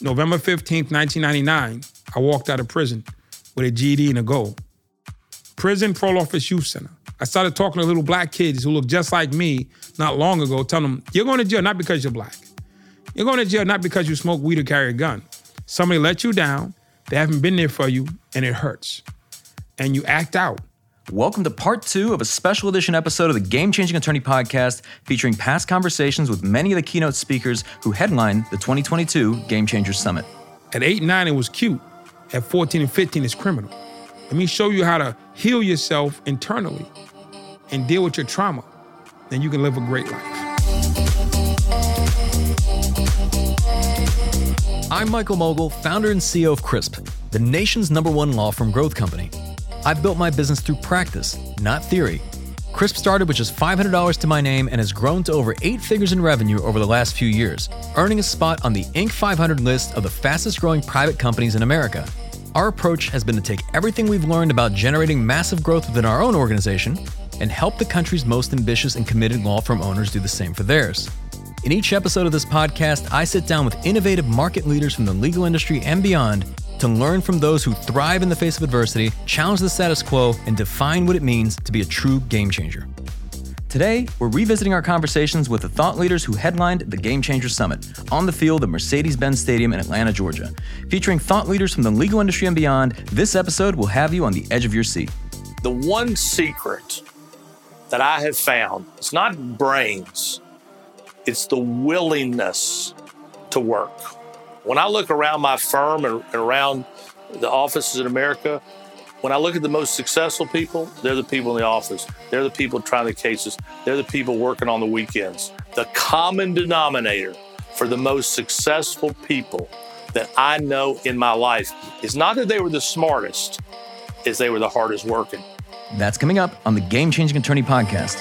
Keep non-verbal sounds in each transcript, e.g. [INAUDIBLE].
November 15th, 1999, I walked out of prison with a GED and a goal. Prison Parole Office Youth Center. I started talking to little black kids who look just like me not long ago, telling them, You're going to jail not because you're black. You're going to jail not because you smoke weed or carry a gun. Somebody let you down, they haven't been there for you, and it hurts. And you act out. Welcome to part two of a special edition episode of the Game Changing Attorney podcast featuring past conversations with many of the keynote speakers who headlined the 2022 Game Changers Summit. At 8 and 9, it was cute. At 14 and 15, it's criminal. Let me show you how to heal yourself internally and deal with your trauma. Then you can live a great life. I'm Michael Mogill, founder and CEO of CRISP, the nation's number one law firm growth company. I've built my business through practice, not theory. Crisp started with just $500 to my name and has grown to over eight figures in revenue over the last few years, earning a spot on the Inc. 500 list of the fastest growing private companies in America. Our approach has been to take everything we've learned about generating massive growth within our own organization and help the country's most ambitious and committed law firm owners do the same for theirs. In each episode of this podcast, I sit down with innovative market leaders from the legal industry and beyond to learn from those who thrive in the face of adversity, challenge the status quo, and define what it means to be a true game changer. Today, we're revisiting our conversations with the thought leaders who headlined the Game Changer Summit on the field of Mercedes Benz Stadium in Atlanta, Georgia. Featuring thought leaders from the legal industry and beyond, this episode will have you on the edge of your seat. The one secret that I have found it's not brains, it's the willingness to work. When I look around my firm and around the offices in America, when I look at the most successful people, they're the people in the office. They're the people trying the cases. They're the people working on the weekends. The common denominator for the most successful people that I know in my life is not that they were the smartest, is they were the hardest working. That's coming up on the Game Changing Attorney podcast.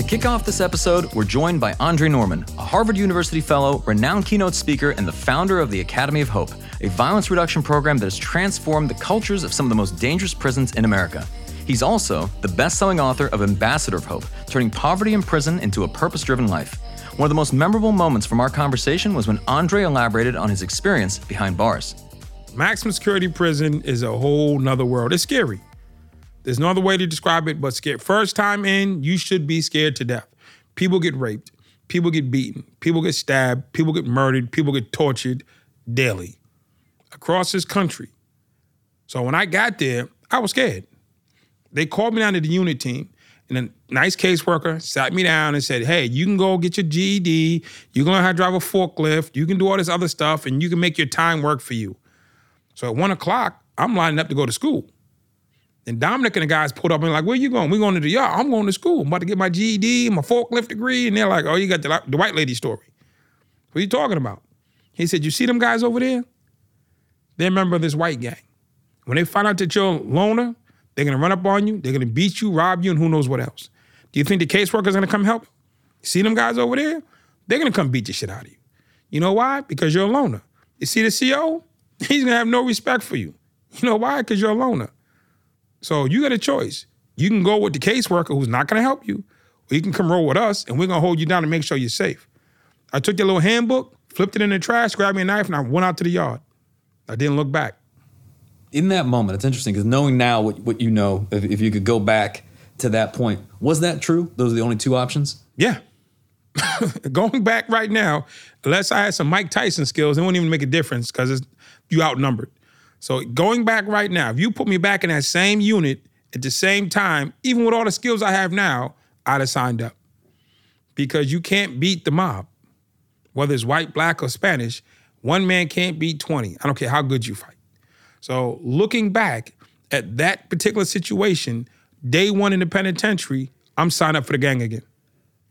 To kick off this episode, we're joined by Andre Norman, a Harvard University fellow, renowned keynote speaker, and the founder of the Academy of Hope, a violence reduction program that has transformed the cultures of some of the most dangerous prisons in America. He's also the best selling author of Ambassador of Hope, turning poverty in prison into a purpose driven life. One of the most memorable moments from our conversation was when Andre elaborated on his experience behind bars. Maximum security prison is a whole nother world. It's scary. There's no other way to describe it but scared. First time in, you should be scared to death. People get raped, people get beaten, people get stabbed, people get murdered, people get tortured daily across this country. So when I got there, I was scared. They called me down to the unit team, and a nice caseworker sat me down and said, Hey, you can go get your GED, you can learn how to drive a forklift, you can do all this other stuff, and you can make your time work for you. So at one o'clock, I'm lining up to go to school. And Dominic and the guys pulled up and like, where you going? We're going to the yard. I'm going to school. I'm about to get my GED, my forklift degree. And they're like, oh, you got the, the white lady story. What are you talking about? He said, you see them guys over there? They're a member of this white gang. When they find out that you're a loner, they're gonna run up on you, they're gonna beat you, rob you, and who knows what else. Do you think the caseworker's gonna come help? See them guys over there? They're gonna come beat the shit out of you. You know why? Because you're a loner. You see the CO? He's gonna have no respect for you. You know why? Because you're a loner. So you got a choice. You can go with the caseworker who's not gonna help you, or you can come roll with us and we're gonna hold you down and make sure you're safe. I took your little handbook, flipped it in the trash, grabbed me a knife, and I went out to the yard. I didn't look back. In that moment, it's interesting because knowing now what, what you know, if, if you could go back to that point, was that true? Those are the only two options? Yeah. [LAUGHS] Going back right now, unless I had some Mike Tyson skills, it wouldn't even make a difference because you outnumbered. So going back right now, if you put me back in that same unit at the same time, even with all the skills I have now, I'd have signed up. Because you can't beat the mob, whether it's white, black, or Spanish. One man can't beat 20. I don't care how good you fight. So looking back at that particular situation, day one in the penitentiary, I'm signed up for the gang again.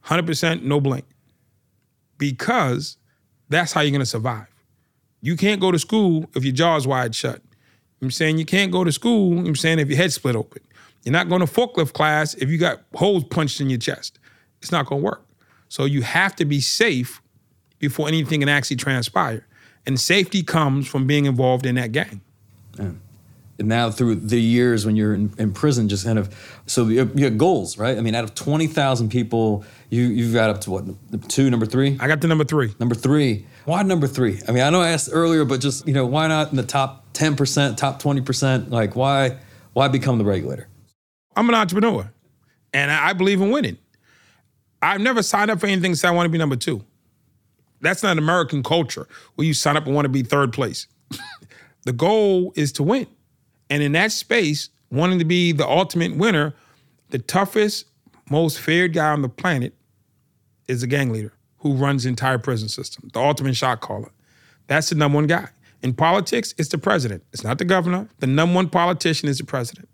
100% no blink. Because that's how you're gonna survive. You can't go to school if your jaw's wide shut. I'm saying you can't go to school, I'm saying if your head's split open. You're not going to forklift class if you got holes punched in your chest. It's not gonna work. So you have to be safe before anything can actually transpire. And safety comes from being involved in that gang. Now through the years when you're in, in prison, just kind of so you have, you goals, right? I mean, out of twenty thousand people, you you've got up to what two, number three, I got the number three. number three. Why number three? I mean, I know I asked earlier, but just you know, why not in the top ten percent, top twenty percent? Like, why why become the regulator? I'm an entrepreneur, and I believe in winning. I've never signed up for anything that I want to be number two. That's not American culture where you sign up and want to be third place. [LAUGHS] the goal is to win. And in that space, wanting to be the ultimate winner, the toughest, most feared guy on the planet is the gang leader who runs the entire prison system, the ultimate shot caller. That's the number one guy. In politics, it's the president. It's not the governor. The number one politician is the president.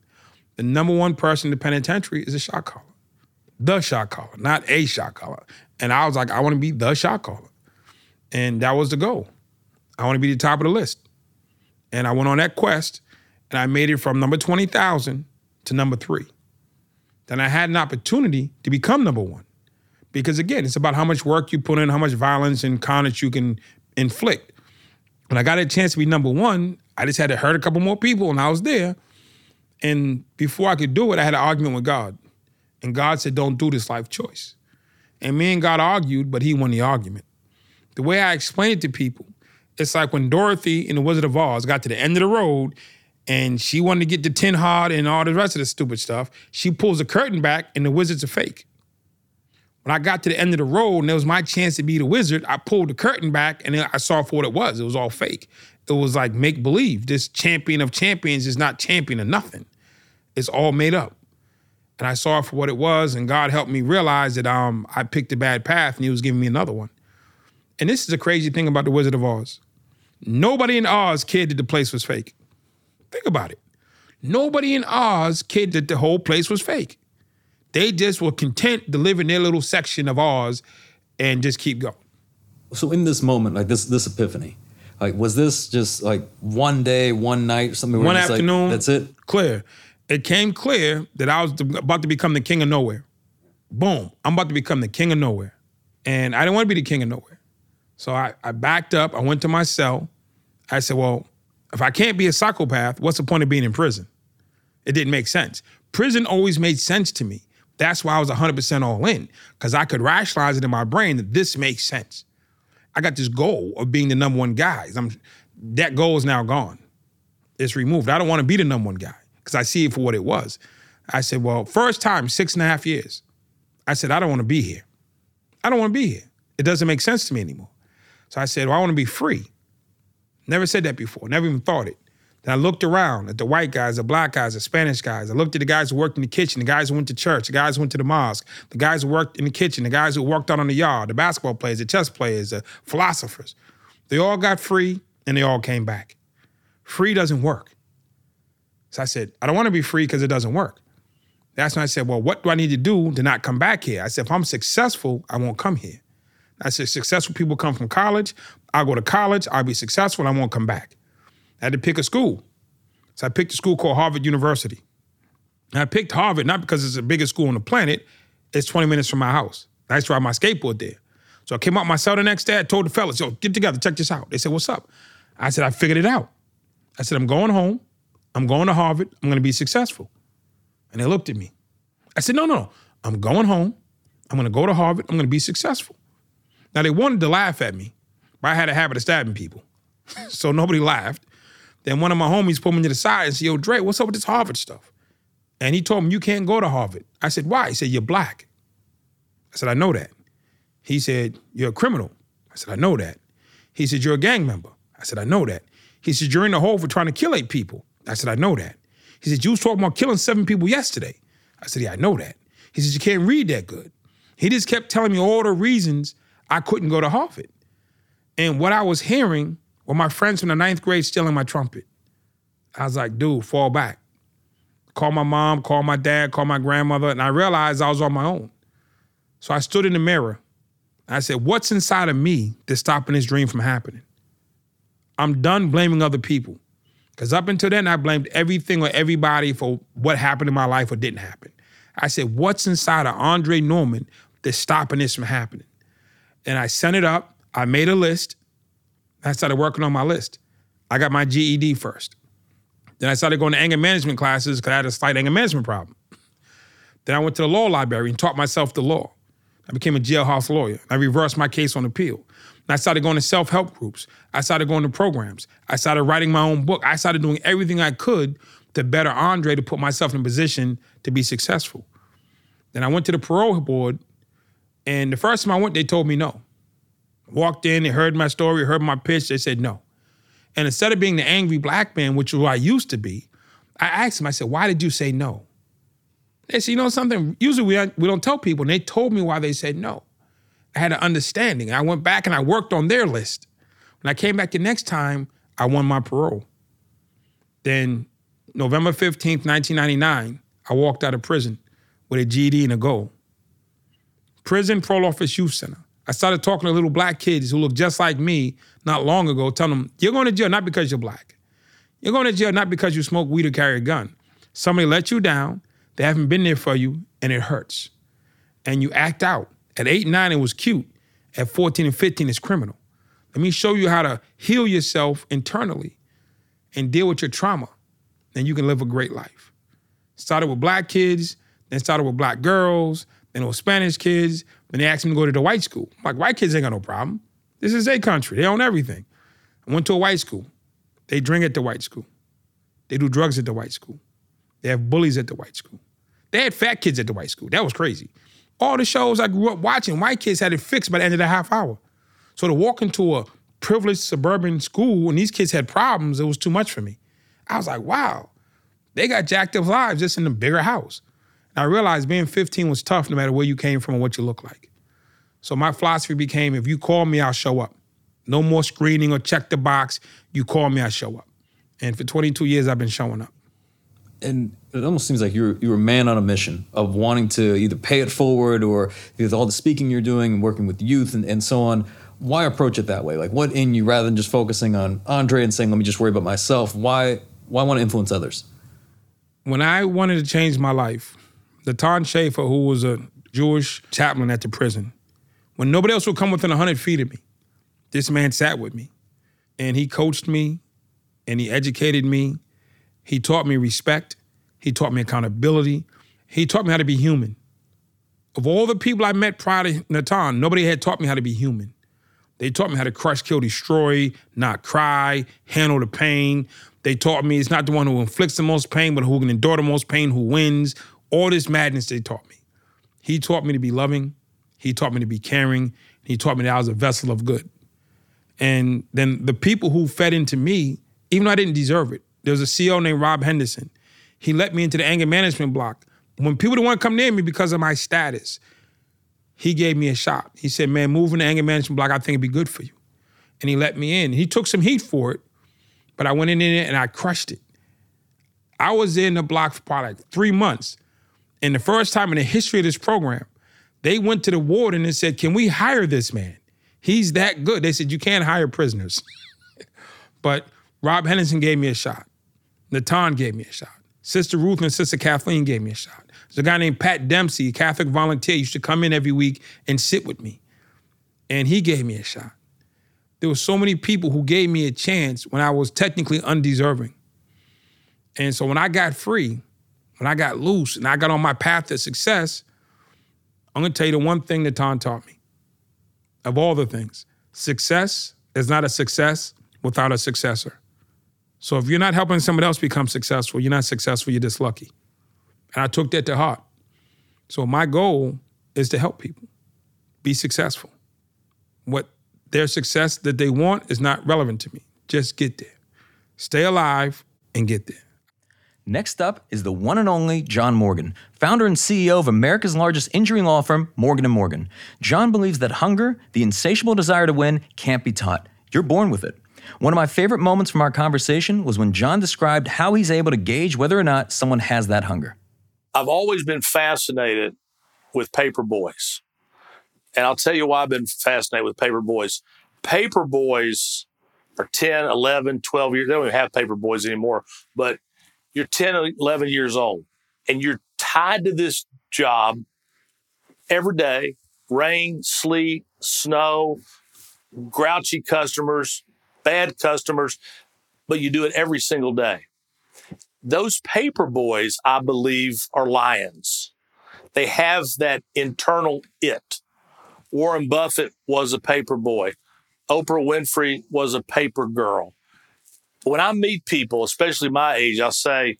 The number one person in the penitentiary is a shot caller. The shot caller, not a shot caller. And I was like, I want to be the shot caller. And that was the goal. I want to be the top of the list. And I went on that quest and I made it from number 20,000 to number three. Then I had an opportunity to become number one. Because again, it's about how much work you put in, how much violence and carnage you can inflict. When I got a chance to be number one, I just had to hurt a couple more people and I was there. And before I could do it, I had an argument with God. And God said, Don't do this life choice. And me and God argued, but he won the argument. The way I explain it to people, it's like when Dorothy in The Wizard of Oz got to the end of the road and she wanted to get the tin hard and all the rest of the stupid stuff. She pulls the curtain back and the wizard's a fake. When I got to the end of the road and it was my chance to be the wizard, I pulled the curtain back and I saw for what it was. It was all fake. It was like make believe. This champion of champions is not champion of nothing. It's all made up. And I saw it for what it was, and God helped me realize that um, I picked a bad path and He was giving me another one. And this is a crazy thing about the Wizard of Oz. Nobody in Oz cared that the place was fake. Think about it. Nobody in Oz kid that the whole place was fake. They just were content to live in their little section of Oz and just keep going. So in this moment, like this this epiphany, like was this just like one day, one night, something? One it's like, afternoon, that's it. Clear. It came clear that I was about to become the king of nowhere. Boom. I'm about to become the king of nowhere. And I didn't want to be the king of nowhere. So I, I backed up. I went to my cell. I said, well, if I can't be a psychopath, what's the point of being in prison? It didn't make sense. Prison always made sense to me. That's why I was 100% all in, because I could rationalize it in my brain that this makes sense. I got this goal of being the number one guy. I'm, that goal is now gone. It's removed. I don't want to be the number one guy because I see it for what it was. I said, well, first time, six and a half years. I said, I don't want to be here. I don't want to be here. It doesn't make sense to me anymore. So I said, well, I want to be free. Never said that before, never even thought it. Then I looked around at the white guys, the black guys, the Spanish guys. I looked at the guys who worked in the kitchen, the guys who went to church, the guys who went to the mosque, the guys who worked in the kitchen, the guys who worked out on the yard, the basketball players, the chess players, the philosophers. They all got free and they all came back. Free doesn't work. So I said, I don't want to be free because it doesn't work. That's when I said, well, what do I need to do to not come back here? I said, if I'm successful, I won't come here. I said, successful people come from college. I'll go to college, I'll be successful, I won't come back. I had to pick a school. So I picked a school called Harvard University. And I picked Harvard not because it's the biggest school on the planet, it's 20 minutes from my house. I used to ride my skateboard there. So I came out myself the next day, I told the fellas, yo, get together, check this out. They said, what's up? I said, I figured it out. I said, I'm going home, I'm going to Harvard, I'm gonna be successful. And they looked at me. I said, no, no, no. I'm going home, I'm gonna go to Harvard, I'm gonna be successful. Now they wanted to laugh at me, but I had a habit of stabbing people. [LAUGHS] so nobody laughed. Then one of my homies pulled me to the side and said, Yo, Dre, what's up with this Harvard stuff? And he told me, You can't go to Harvard. I said, Why? He said, You're black. I said, I know that. He said, You're a criminal. I said, I know that. He said, You're a gang member. I said, I know that. He said, You're in the hole for trying to kill eight people. I said, I know that. He said, You was talking about killing seven people yesterday. I said, Yeah, I know that. He said, You can't read that good. He just kept telling me all the reasons I couldn't go to Harvard. And what I was hearing were my friends from the ninth grade stealing my trumpet. I was like, dude, fall back. Call my mom, call my dad, call my grandmother. And I realized I was on my own. So I stood in the mirror. I said, what's inside of me that's stopping this dream from happening? I'm done blaming other people. Because up until then, I blamed everything or everybody for what happened in my life or didn't happen. I said, what's inside of Andre Norman that's stopping this from happening? And I sent it up. I made a list. I started working on my list. I got my GED first. Then I started going to anger management classes because I had a slight anger management problem. Then I went to the law library and taught myself the law. I became a jailhouse lawyer. I reversed my case on appeal. And I started going to self help groups. I started going to programs. I started writing my own book. I started doing everything I could to better Andre to put myself in a position to be successful. Then I went to the parole board, and the first time I went, they told me no. Walked in, they heard my story, heard my pitch, they said no. And instead of being the angry black man, which I used to be, I asked them, I said, why did you say no? They said, you know something? Usually we, we don't tell people. And they told me why they said no. I had an understanding. I went back and I worked on their list. When I came back the next time, I won my parole. Then November 15th, 1999, I walked out of prison with a GED and a goal. Prison Parole Office Youth Center. I started talking to little black kids who look just like me not long ago, telling them, you're going to jail not because you're black. You're going to jail not because you smoke weed or carry a gun. Somebody let you down, they haven't been there for you, and it hurts. And you act out. At 8 9, it was cute. At 14 and 15, it's criminal. Let me show you how to heal yourself internally and deal with your trauma. Then you can live a great life. Started with black kids, then started with black girls, it was Spanish kids. When they asked me to go to the white school. I'm like, white kids ain't got no problem. This is their country. They own everything. I went to a white school. They drink at the white school. They do drugs at the white school. They have bullies at the white school. They had fat kids at the white school. That was crazy. All the shows I grew up watching, white kids had it fixed by the end of the half hour. So to walk into a privileged suburban school and these kids had problems, it was too much for me. I was like, wow, they got jacked up lives just in a bigger house. I realized being 15 was tough no matter where you came from or what you look like. So my philosophy became if you call me, I'll show up. No more screening or check the box. You call me, I show up. And for 22 years, I've been showing up. And it almost seems like you're you're a man on a mission of wanting to either pay it forward or with all the speaking you're doing and working with youth and, and so on. Why approach it that way? Like what in you rather than just focusing on Andre and saying, let me just worry about myself? Why why want to influence others? When I wanted to change my life, Natan Schaefer, who was a Jewish chaplain at the prison, when nobody else would come within 100 feet of me, this man sat with me and he coached me and he educated me. He taught me respect. He taught me accountability. He taught me how to be human. Of all the people I met prior to Natan, nobody had taught me how to be human. They taught me how to crush, kill, destroy, not cry, handle the pain. They taught me it's not the one who inflicts the most pain, but who can endure the most pain, who wins. All this madness they taught me. He taught me to be loving. He taught me to be caring. He taught me that I was a vessel of good. And then the people who fed into me, even though I didn't deserve it, there was a CEO named Rob Henderson. He let me into the anger management block. When people didn't want to come near me because of my status, he gave me a shot. He said, Man, moving the anger management block, I think it'd be good for you. And he let me in. He took some heat for it, but I went in there and I crushed it. I was in the block for probably like three months. And the first time in the history of this program, they went to the warden and said, Can we hire this man? He's that good. They said, You can't hire prisoners. [LAUGHS] but Rob Henderson gave me a shot. Natan gave me a shot. Sister Ruth and Sister Kathleen gave me a shot. There's a guy named Pat Dempsey, a Catholic volunteer, used to come in every week and sit with me. And he gave me a shot. There were so many people who gave me a chance when I was technically undeserving. And so when I got free, when I got loose and I got on my path to success, I'm gonna tell you the one thing that Tom taught me. Of all the things, success is not a success without a successor. So if you're not helping somebody else become successful, you're not successful, you're just lucky. And I took that to heart. So my goal is to help people be successful. What their success that they want is not relevant to me. Just get there. Stay alive and get there. Next up is the one and only John Morgan, founder and CEO of America's largest injury law firm, Morgan & Morgan. John believes that hunger, the insatiable desire to win, can't be taught. You're born with it. One of my favorite moments from our conversation was when John described how he's able to gauge whether or not someone has that hunger. I've always been fascinated with paper boys. And I'll tell you why I've been fascinated with paper boys. Paper boys are 10, 11, 12 years. They don't even have paper boys anymore, but you're 10, 11 years old and you're tied to this job every day rain, sleet, snow, grouchy customers, bad customers, but you do it every single day. Those paper boys, I believe, are lions. They have that internal it. Warren Buffett was a paper boy. Oprah Winfrey was a paper girl. When I meet people, especially my age, I'll say,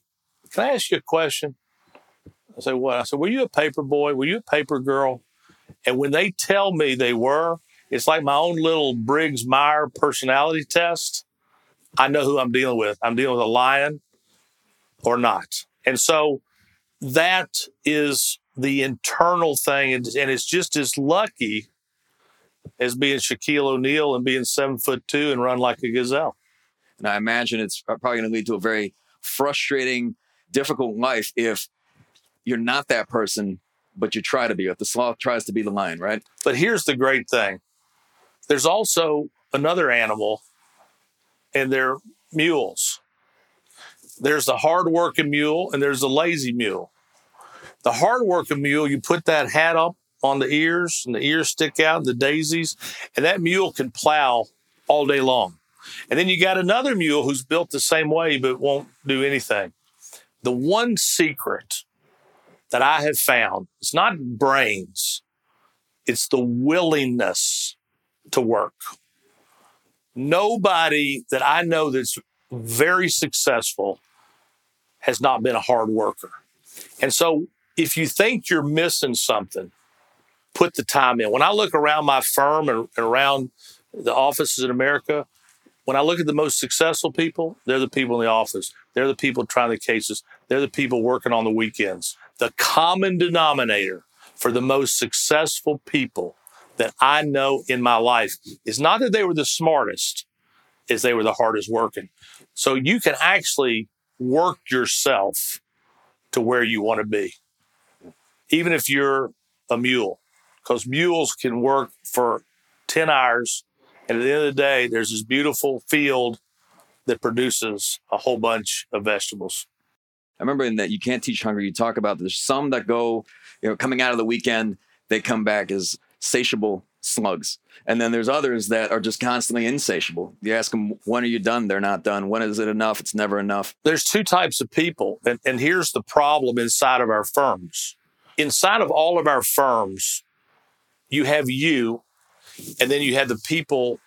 Can I ask you a question? I say, What? I said, Were you a paper boy? Were you a paper girl? And when they tell me they were, it's like my own little Briggs Meyer personality test. I know who I'm dealing with. I'm dealing with a lion or not. And so that is the internal thing. And, and it's just as lucky as being Shaquille O'Neal and being seven foot two and run like a gazelle. And I imagine it's probably going to lead to a very frustrating, difficult life if you're not that person, but you try to be. If the sloth tries to be the lion, right? But here's the great thing there's also another animal, and they're mules. There's the hard-working mule, and there's the lazy mule. The hard-working mule, you put that hat up on the ears, and the ears stick out, and the daisies, and that mule can plow all day long. And then you got another mule who's built the same way but won't do anything. The one secret that I have found, it's not brains, it's the willingness to work. Nobody that I know that's very successful has not been a hard worker. And so if you think you're missing something, put the time in. When I look around my firm and, around the offices in America, when I look at the most successful people, they're the people in the office. They're the people trying the cases. They're the people working on the weekends. The common denominator for the most successful people that I know in my life is not that they were the smartest, is they were the hardest working. So you can actually work yourself to where you want to be, even if you're a mule, because mules can work for 10 hours. And at the end of the day, there's this beautiful field that produces a whole bunch of vegetables. I remember in that you can't teach hunger. You talk about there's some that go, you know, coming out of the weekend, they come back as satiable slugs. And then there's others that are just constantly insatiable. You ask them, when are you done? They're not done. When is it enough? It's never enough. There's two types of people. And, and here's the problem inside of our firms. Inside of all of our firms, you have you, and then you have the people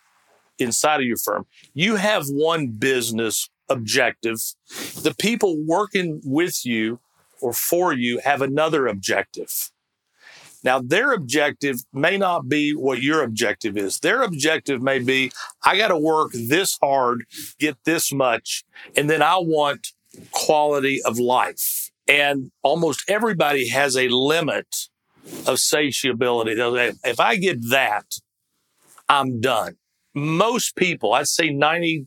inside of your firm. You have one business objective. The people working with you or for you have another objective. Now, their objective may not be what your objective is. Their objective may be, I got to work this hard, get this much, and then I want quality of life. And almost everybody has a limit of satiability. If I get that, I'm done. Most people, I'd say 95%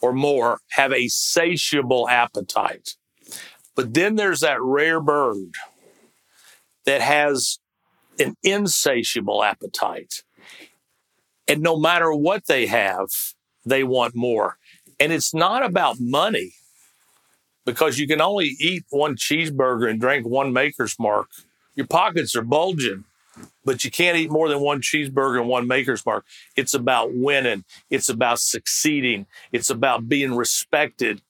or more, have a satiable appetite. But then there's that rare bird that has an insatiable appetite. And no matter what they have, they want more. And it's not about money because you can only eat one cheeseburger and drink one maker's mark. Your pockets are bulging, but you can't eat more than one cheeseburger and one maker's mark. It's about winning, it's about succeeding, it's about being respected.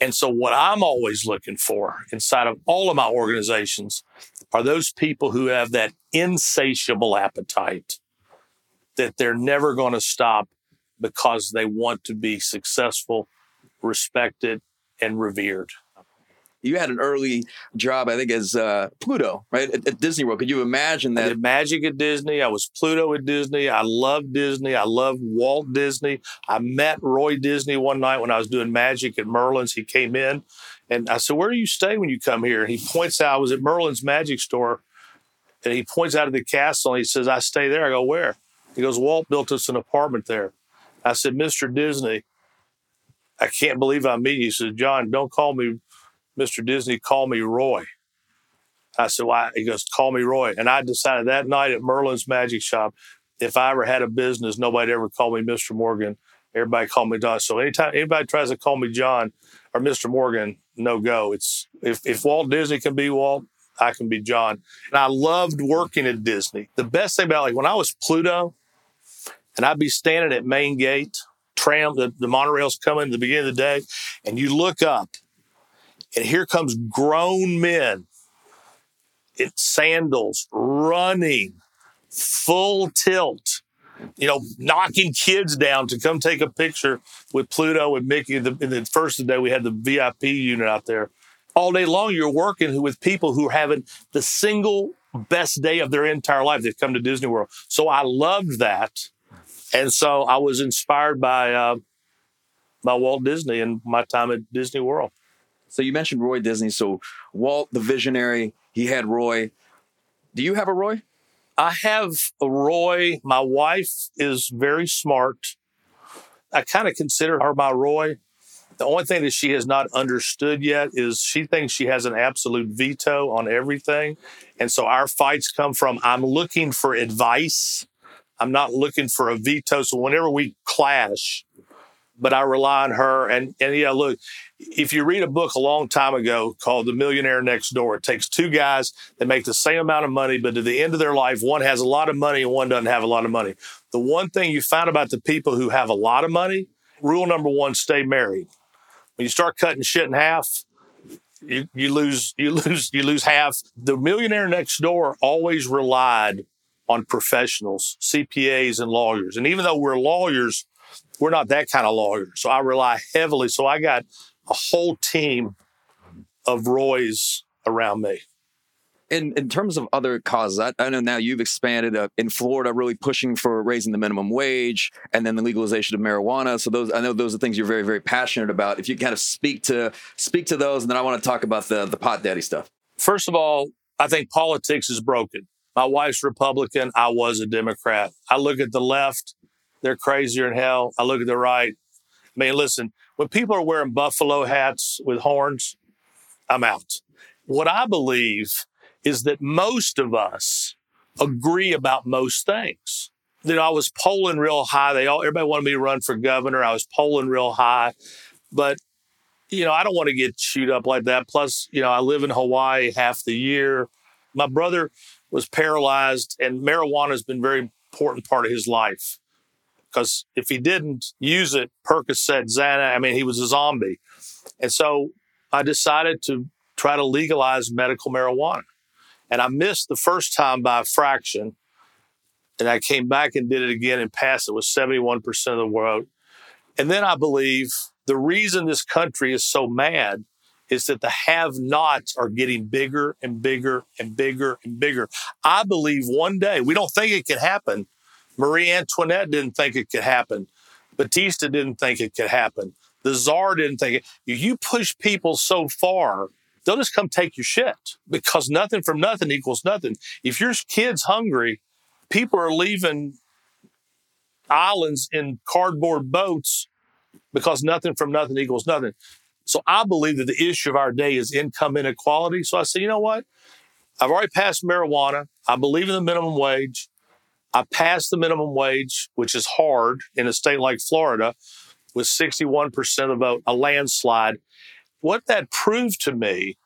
And so, what I'm always looking for inside of all of my organizations are those people who have that insatiable appetite that they're never going to stop because they want to be successful, respected, and revered. You had an early job, I think, as uh, Pluto, right, at, at, Disney World. Could you imagine that? I did magic at Disney. I was Pluto at Disney. I love Disney. I love Walt Disney. I met Roy Disney one night when I was doing magic at Merlin's. He came in and I said, Where do you stay when you come here? And he points out, I was at Merlin's Magic Store, and he points out of the castle and he says, I stay there. I go, Where? He goes, Walt built us an apartment there. I said, Mr. Disney, I can't believe I'm meeting you. He said, John, don't call me Mr. Disney, call me Roy. I said, Why? He goes, Call me Roy. And I decided that night at Merlin's Magic Shop, if I ever had a business, nobody ever called me Mr. Morgan. Everybody called me John. So anytime anybody tries to call me John or Mr. Morgan, no go. It's if, if Walt Disney can be Walt, I can be John. And I loved working at Disney. The best thing about like when I was Pluto and I'd be standing at main gate, tram, the, the monorail's coming at the beginning of the day, and you look up And here comes grown men in sandals running full tilt, you know, knocking kids down to come take a picture with Pluto and Mickey. The, in the first day, we had the VIP unit out there. All day long, you're working with people who are having the single best day of their entire life. They've come to Disney World. So I loved that. And so I was inspired by, uh, by Walt Disney and my time at Disney World. So you mentioned Roy Disney. So Walt, the visionary, he had Roy. Do you have a Roy? I have a Roy. My wife is very smart. I kind of consider her my Roy. The only thing that she has not understood yet is she thinks she has an absolute veto on everything. And so our fights come from I'm looking for advice. I'm not looking for a veto. So whenever we clash, but I rely on her. And, and yeah, look, if you read a book a long time ago called The Millionaire Next Door, it takes two guys that make the same amount of money, but at the end of their life, one has a lot of money and one doesn't have a lot of money. The one thing you find about the people who have a lot of money, rule number one, stay married. When you start cutting shit in half, you, you lose [LAUGHS] you lose you lose half. The millionaire next door always relied on professionals, CPAs and lawyers. And even though we're lawyers, we're not that kind of lawyer. So I rely heavily. So I got a whole team of Roys around me. In, in terms of other causes, I, I know now you've expanded uh, in Florida, really pushing for raising the minimum wage and then the legalization of marijuana. So those, I know those are things you're very, very passionate about. If you kind of speak to speak to those, and then I want to talk about the the pot daddy stuff. First of all, I think politics is broken. My wife's Republican. I was a Democrat. I look at the left they're crazier than hell. I look at the right. I mean, listen, when people are wearing buffalo hats with horns, I'm out. What I believe is that most of us agree about most things. You know, I was polling real high. They all everybody wanted me to run for governor. I was polling real high, but you know, I don't want to get chewed up like that. Plus, you know, I live in Hawaii half the year. My brother was paralyzed, and marijuana has been very important part of his life because if he didn't use it, Percocet, Xanax, I mean, he was a zombie. And so I decided to try to legalize medical marijuana. And I missed the first time by a fraction. And I came back and did it again and passed it with 71% of the vote. And then I believe the reason this country is so mad is that the have nots are getting bigger and bigger and bigger and bigger. I believe one day, we don't think it can happen, Marie Antoinette didn't think it could happen. Batista didn't think it could happen. The czar didn't think it. You push people so far, they'll just come take your shit because nothing from nothing equals nothing. If your kid's hungry, people are leaving islands in cardboard boats because nothing from nothing equals nothing. So I believe that the issue of our day is income inequality. So I say, you know what? I've already passed marijuana. I believe in the minimum wage. I passed the minimum wage, which is hard in a state like Florida, with 61% of vote, a landslide. What that proved to me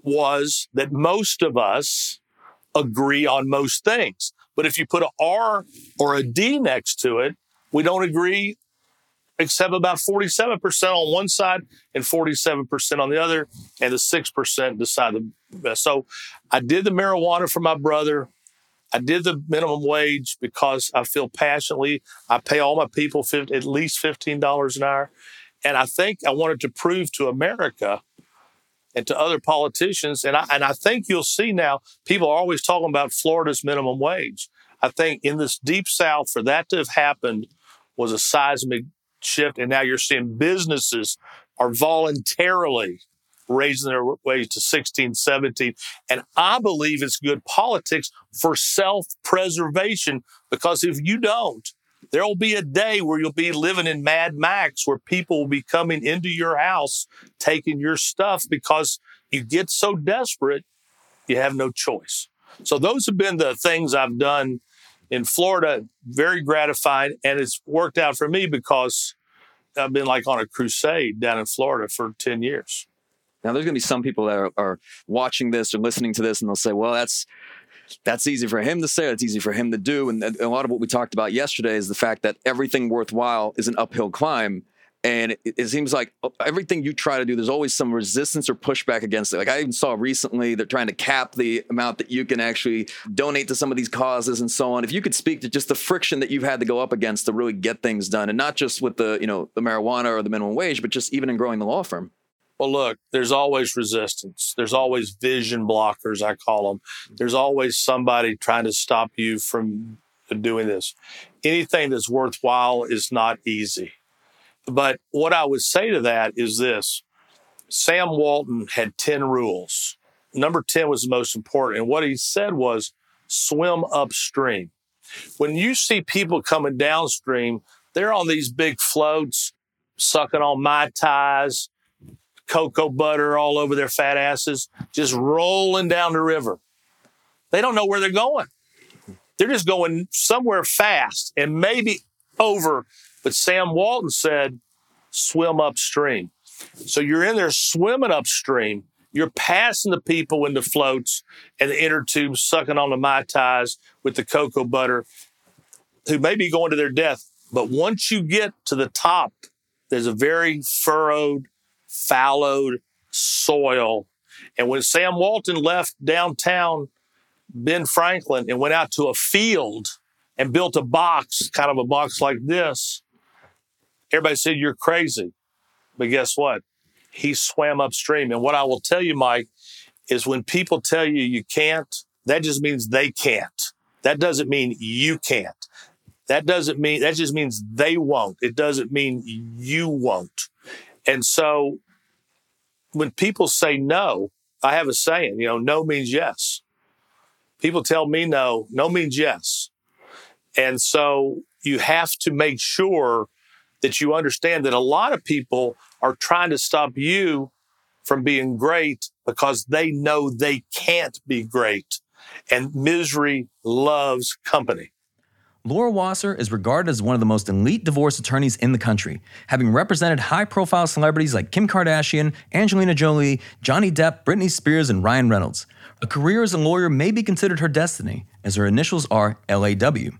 was that most of us agree on most things. But if you put an R or a D next to it, we don't agree except about 47% on one side and 47% on the other, and the 6% decide the best. So I did the marijuana for my brother. I did the minimum wage because I feel passionately. I pay all my people 50, at least $15 an hour. And I think I wanted to prove to America and to other politicians, and I, and I think you'll see now, people are always talking about Florida's minimum wage. I think in this deep South, for that to have happened was a seismic shift. And now you're seeing businesses are voluntarily raising their wage to 16, 17. And I believe it's good politics for self preservation because if you don't, there will be a day where you'll be living in Mad Max where people will be coming into your house, taking your stuff because you get so desperate, you have no choice. So, those have been the things I've done in Florida, very gratified. And it's worked out for me because I've been like on a crusade down in Florida for 10 years. Now, there's going to be some people that are, are, watching this or listening to this, and they'll say, "Well, that's that's easy for him to say. That's easy for him to do." And a lot of what we talked about yesterday is the fact that everything worthwhile is an uphill climb. and it, it, seems like uh, everything you try to do, there's always some resistance or pushback against it. Like I even saw recently, they're trying to cap the amount that you can actually donate to some of these causes and so on. If you could speak to just the friction that you've had to go up against to really get things done, and not just with the you know the marijuana or the minimum wage, but just even in growing the law firm. Well, look, there's always resistance. There's always vision blockers, I call them. There's always somebody trying to stop you from doing this. Anything that's worthwhile is not easy. But what I would say to that is this Sam Walton had 10 rules. Number 10 was the most important. And what he said was swim upstream. When you see people coming downstream, they're on these big floats, sucking on Mai Tais, cocoa butter all over their fat asses, just rolling down the river. They don't know where they're going. They're just going somewhere fast and maybe over. But Sam Walton said, swim upstream. So you're in there swimming upstream. You're passing the people in the floats and the inner tubes sucking on the Mai Tais with the cocoa butter who may be going to their death. But once you get to the top, there's a very furrowed, fallowed soil. And when Sam Walton left downtown Ben Franklin and went out to a field and built a box, kind of a box like this, everybody said, You're crazy. But guess what? He swam upstream. And what I will tell you, Mike, is when people tell you you can't, that just means they can't. That doesn't mean you can't. That doesn't mean, that just means they won't. It doesn't mean you won't. And so when people say no, I have a saying, you know, no means yes. People tell me no, no means yes. And so you have to make sure that you understand that a lot of people are trying to stop you from being great because they know they can't be great. And misery loves company. Laura Wasser is regarded as one of the most elite divorce attorneys in the country, having represented high profile celebrities like Kim Kardashian, Angelina Jolie, Johnny Depp, Britney Spears, and Ryan Reynolds. A career as a lawyer may be considered her destiny, as her initials are LAW.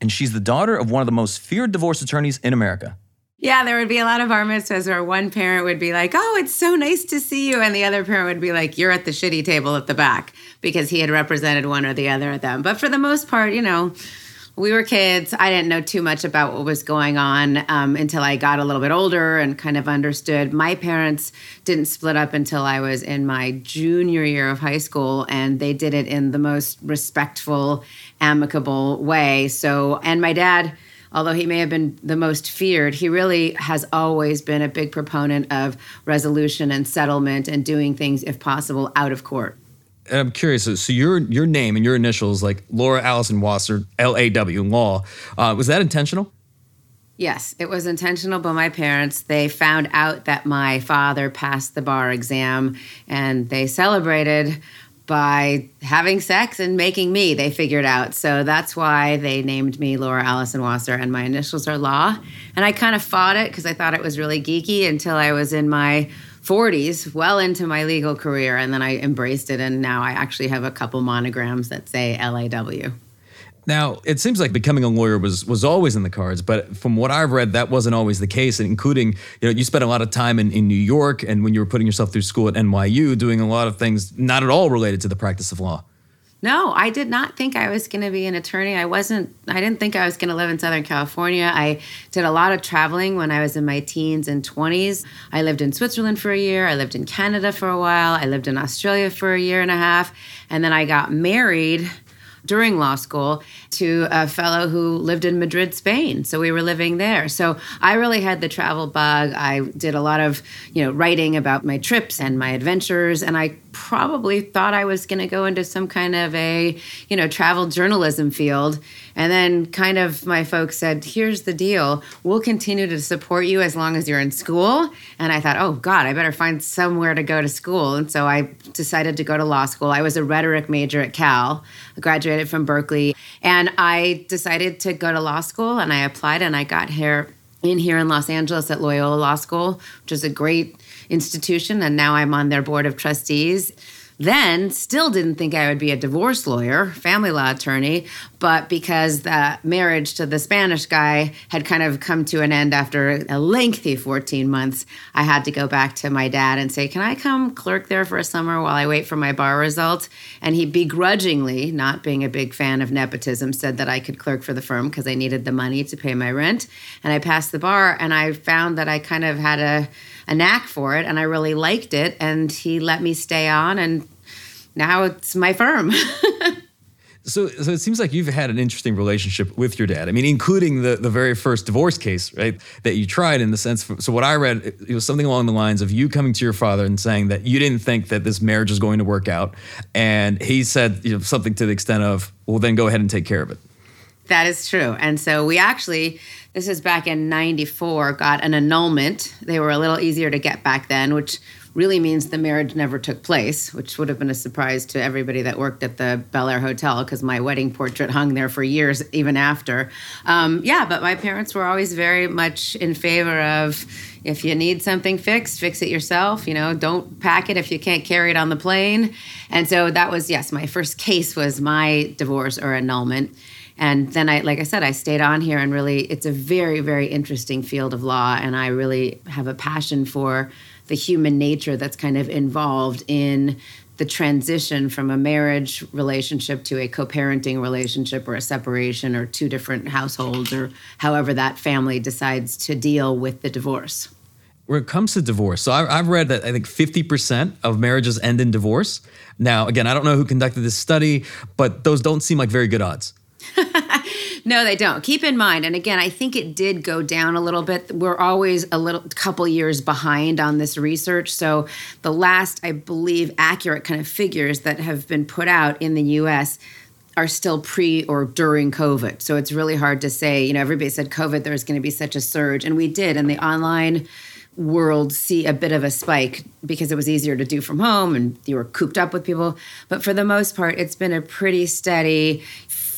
And she's the daughter of one of the most feared divorce attorneys in America. Yeah, there would be a lot of bar where one parent would be like, "Oh, it's so nice to see you," and the other parent would be like, "You're at the shitty table at the back," because he had represented one or the other of them. But for the most part, you know, we were kids. I didn't know too much about what was going on um, until I got a little bit older and kind of understood. My parents didn't split up until I was in my junior year of high school, and they did it in the most respectful, amicable way. So, and my dad although he may have been the most feared, he really has always been a big proponent of resolution and settlement and doing things, if possible, out of court. I'm curious. So your your name and your initials, like Laura Allison Wasser, L A W, law, uh, was that intentional? Yes, it was intentional. But my parents, they found out that my father passed the bar exam, and they celebrated by having sex and making me, they figured out. So that's why they named me Laura Allison Wasser, and my initials are Law. And I kind of fought it because I thought it was really geeky until I was in my 40s, well into my legal career. And then I embraced it, and now I actually have a couple monograms that say LAW. Now, it seems like becoming a lawyer was was always in the cards, but from what I've read, that wasn't always the case, including, you know, you spent a lot of time in, in New York and when you were putting yourself through school at NYU doing a lot of things not at all related to the practice of law. No, I did not think I was going to be an attorney. I wasn't, I didn't think I was going to live in Southern California. I did a lot of traveling when I was in my teens and 20s. I lived in Switzerland for a year. I lived in Canada for a while. I lived in Australia for a year and a half. And then I got married during law school to a fellow who lived in Madrid, Spain. So we were living there. So I really had the travel bug. I did a lot of, you know, writing about my trips and my adventures and I probably thought I was going to go into some kind of a, you know, travel journalism field. And then kind of my folks said, here's the deal. We'll continue to support you as long as you're in school. And I thought, oh God, I better find somewhere to go to school. And so I decided to go to law school. I was a rhetoric major at Cal, I graduated from Berkeley. And I decided to go to law school and I applied and I got here in here in Los Angeles at Loyola Law School, which is a great institution, and now I'm on their board of trustees. then still didn't think I would be a divorce lawyer, family law attorney, but because the marriage to the Spanish guy had kind of come to an end after a lengthy 14 months, I had to go back to my dad and say, Can I come clerk there for a summer while I wait for my bar result? And he begrudgingly, not being a big fan of nepotism, said that I could clerk for the firm because I needed the money to pay my rent. And I passed the bar and I found that I kind of had a a knack for it and I really liked it. And he let me stay on, and now it's my firm. [LAUGHS] So, so it seems like you've had an interesting relationship with your dad. I mean, including the, the very first divorce case, right, that you tried in the sense. so, what I read, it was something along the lines of you coming to your father and saying that you didn't think that this marriage was going to work out, and he said you know, something to the extent of, "Well, then go ahead and take care of it." That is true. And so we actually this is back in 94, got an annulment. They were a little easier to get back then, which really means the marriage never took place, which would have been a surprise to everybody that worked at the Bel Air Hotel because my wedding portrait hung there for years, even after. Um, yeah, but my parents were always very much in favor of if you need something fixed, fix it yourself. You know, don't pack it if you can't carry it on the plane. And so that was, yes, my first case was my divorce or annulment and then I, like I said, I stayed on here and really, it's a very, very interesting field of law. And I really have a passion for the human nature that's kind of involved in the transition from a marriage relationship to a co parenting relationship or a separation or two different households or however that family decides to deal with the divorce. When it comes to divorce, so I've read that I think 50% of marriages end in divorce. Now, again, I don't know who conducted this study, but those don't seem like very good odds. [LAUGHS] no, they don't. Keep in mind, and again, I think it did go down a little bit. We're always a little couple years behind on this research. So the last, I believe, accurate kind of figures that have been put out in the US are still pre or during COVID. So it's really hard to say, you know, everybody said COVID, there's going to be such a surge. And we did. And the online world see a bit of a spike because it was easier to do from home and you were cooped up with people. But for the most part, it's been a pretty steady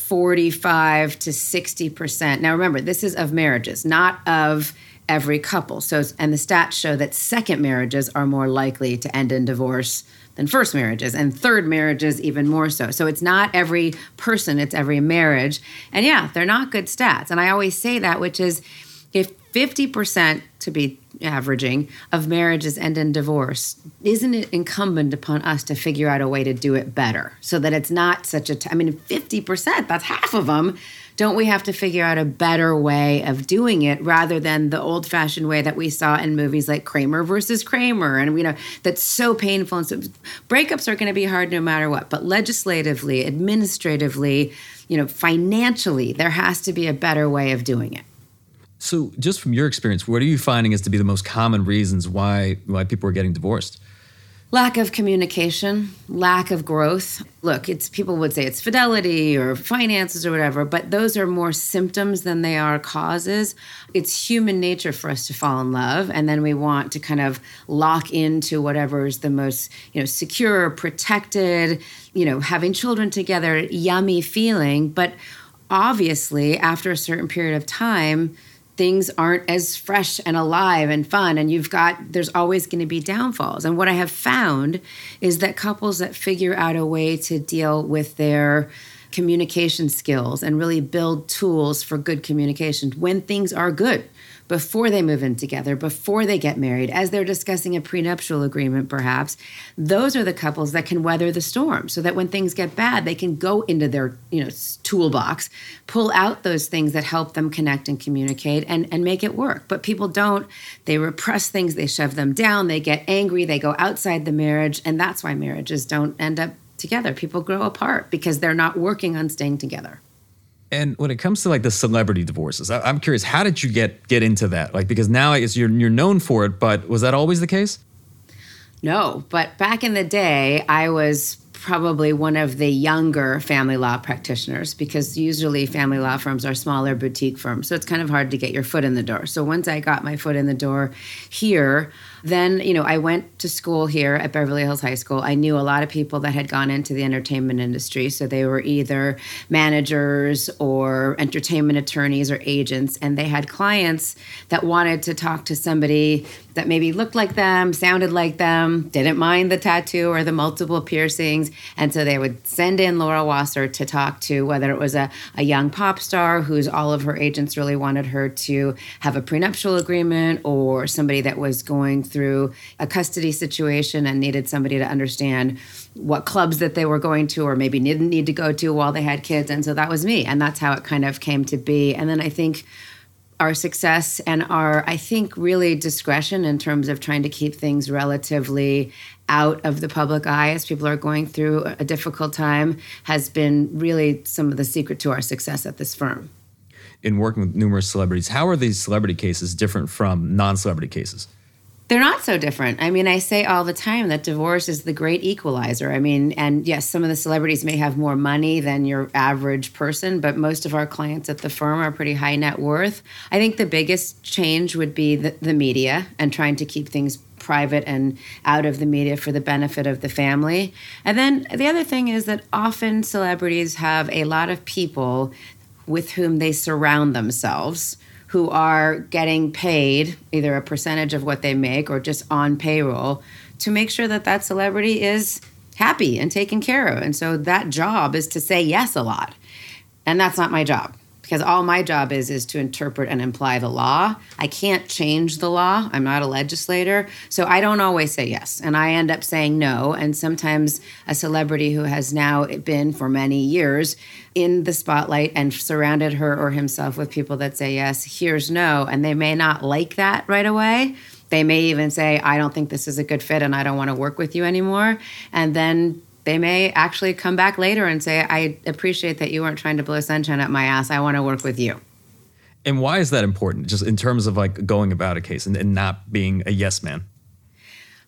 45 to 60%. Now remember, this is of marriages, not of every couple. So and the stats show that second marriages are more likely to end in divorce than first marriages and third marriages even more so. So it's not every person, it's every marriage. And yeah, they're not good stats. And I always say that which is if 50% to be averaging of marriages end in divorce, isn't it incumbent upon us to figure out a way to do it better so that it's not such a? T- I mean, 50%, that's half of them. Don't we have to figure out a better way of doing it rather than the old fashioned way that we saw in movies like Kramer versus Kramer? And, you know, that's so painful. And so breakups are going to be hard no matter what. But legislatively, administratively, you know, financially, there has to be a better way of doing it. So, just from your experience, what are you finding as to be the most common reasons why why people are getting divorced? Lack of communication, lack of growth. Look, it's people would say it's fidelity or finances or whatever, but those are more symptoms than they are causes. It's human nature for us to fall in love, and then we want to kind of lock into whatever is the most, you know, secure, protected, you know, having children together, yummy feeling. But obviously, after a certain period of time, things aren't as fresh and alive and fun and you've got there's always going to be downfalls. And what i have found is that couples that figure out a way to deal with their communication skills and really build tools for good communication when things are good before they move in together, before they get married, as they're discussing a prenuptial agreement, perhaps, those are the couples that can weather the storm so that when things get bad, they can go into their you know toolbox, pull out those things that help them connect and communicate and, and make it work. But people don't, they repress things, they shove them down, they get angry, they go outside the marriage, and that's why marriages don't end up together. People grow apart because they're not working on staying together. And when it comes to like the celebrity divorces, I, am curious, how did you get get into that? Like, because now you're you're known for it, but was that always the case? No, but back in the day, I was probably one of the younger family law practitioners because usually family law firms are smaller boutique firms. So it's kind of hard to get your foot in the door. So once I got my foot in the door here, Then, you know, I went to school here at Beverly Hills High School. I knew a lot of people that had gone into the entertainment industry. So they were either managers or entertainment attorneys or agents, and they had clients that wanted to talk to somebody that maybe looked like them, sounded like them, didn't mind the tattoo or the multiple piercings. And so they would send in Laura Wasser to talk to whether it was a, a young pop star whose all of her agents really wanted her to have a prenuptial agreement or somebody that was going through a custody situation and needed somebody to understand what clubs that they were going to or maybe didn't need to go to while they had kids. And so that was me. And that's how it kind of came to be. And then I think our success and our, I think, really discretion in terms of trying to keep things relatively out of the public eye as people are going through a difficult time has been really some of the secret to our success at this firm. In working with numerous celebrities, how are these celebrity cases different from non celebrity cases? They're not so different. I mean, I say all the time that divorce is the great equalizer. I mean, and yes, some of the celebrities may have more money than your average person, but most of our clients at the firm are pretty high net worth. I think the biggest change would be the, the media and trying to keep things private and out of the media for the benefit of the family. And then the other thing is that often celebrities have a lot of people with whom they surround themselves who are getting paid either a percentage of what they make or just on payroll to make sure that that celebrity is happy and taken care of. And so that job is to say yes a lot. And that's not my job because all my job is is to interpret and imply the law. I can't change the law. I'm not a legislator, so I don't always say yes, and I end up saying no. And sometimes a celebrity who has now been for many years in the spotlight and surrounded her or himself with people that say yes, here's no, and they may not like that right away. They may even say, I don't think this is a good fit and I don't want to work with you anymore. And then they may actually come back later and say, I appreciate that you weren't trying to blow sunshine up my ass. I want to work with you. And why is that important, just in terms of like going about a case and, and not being a yes man?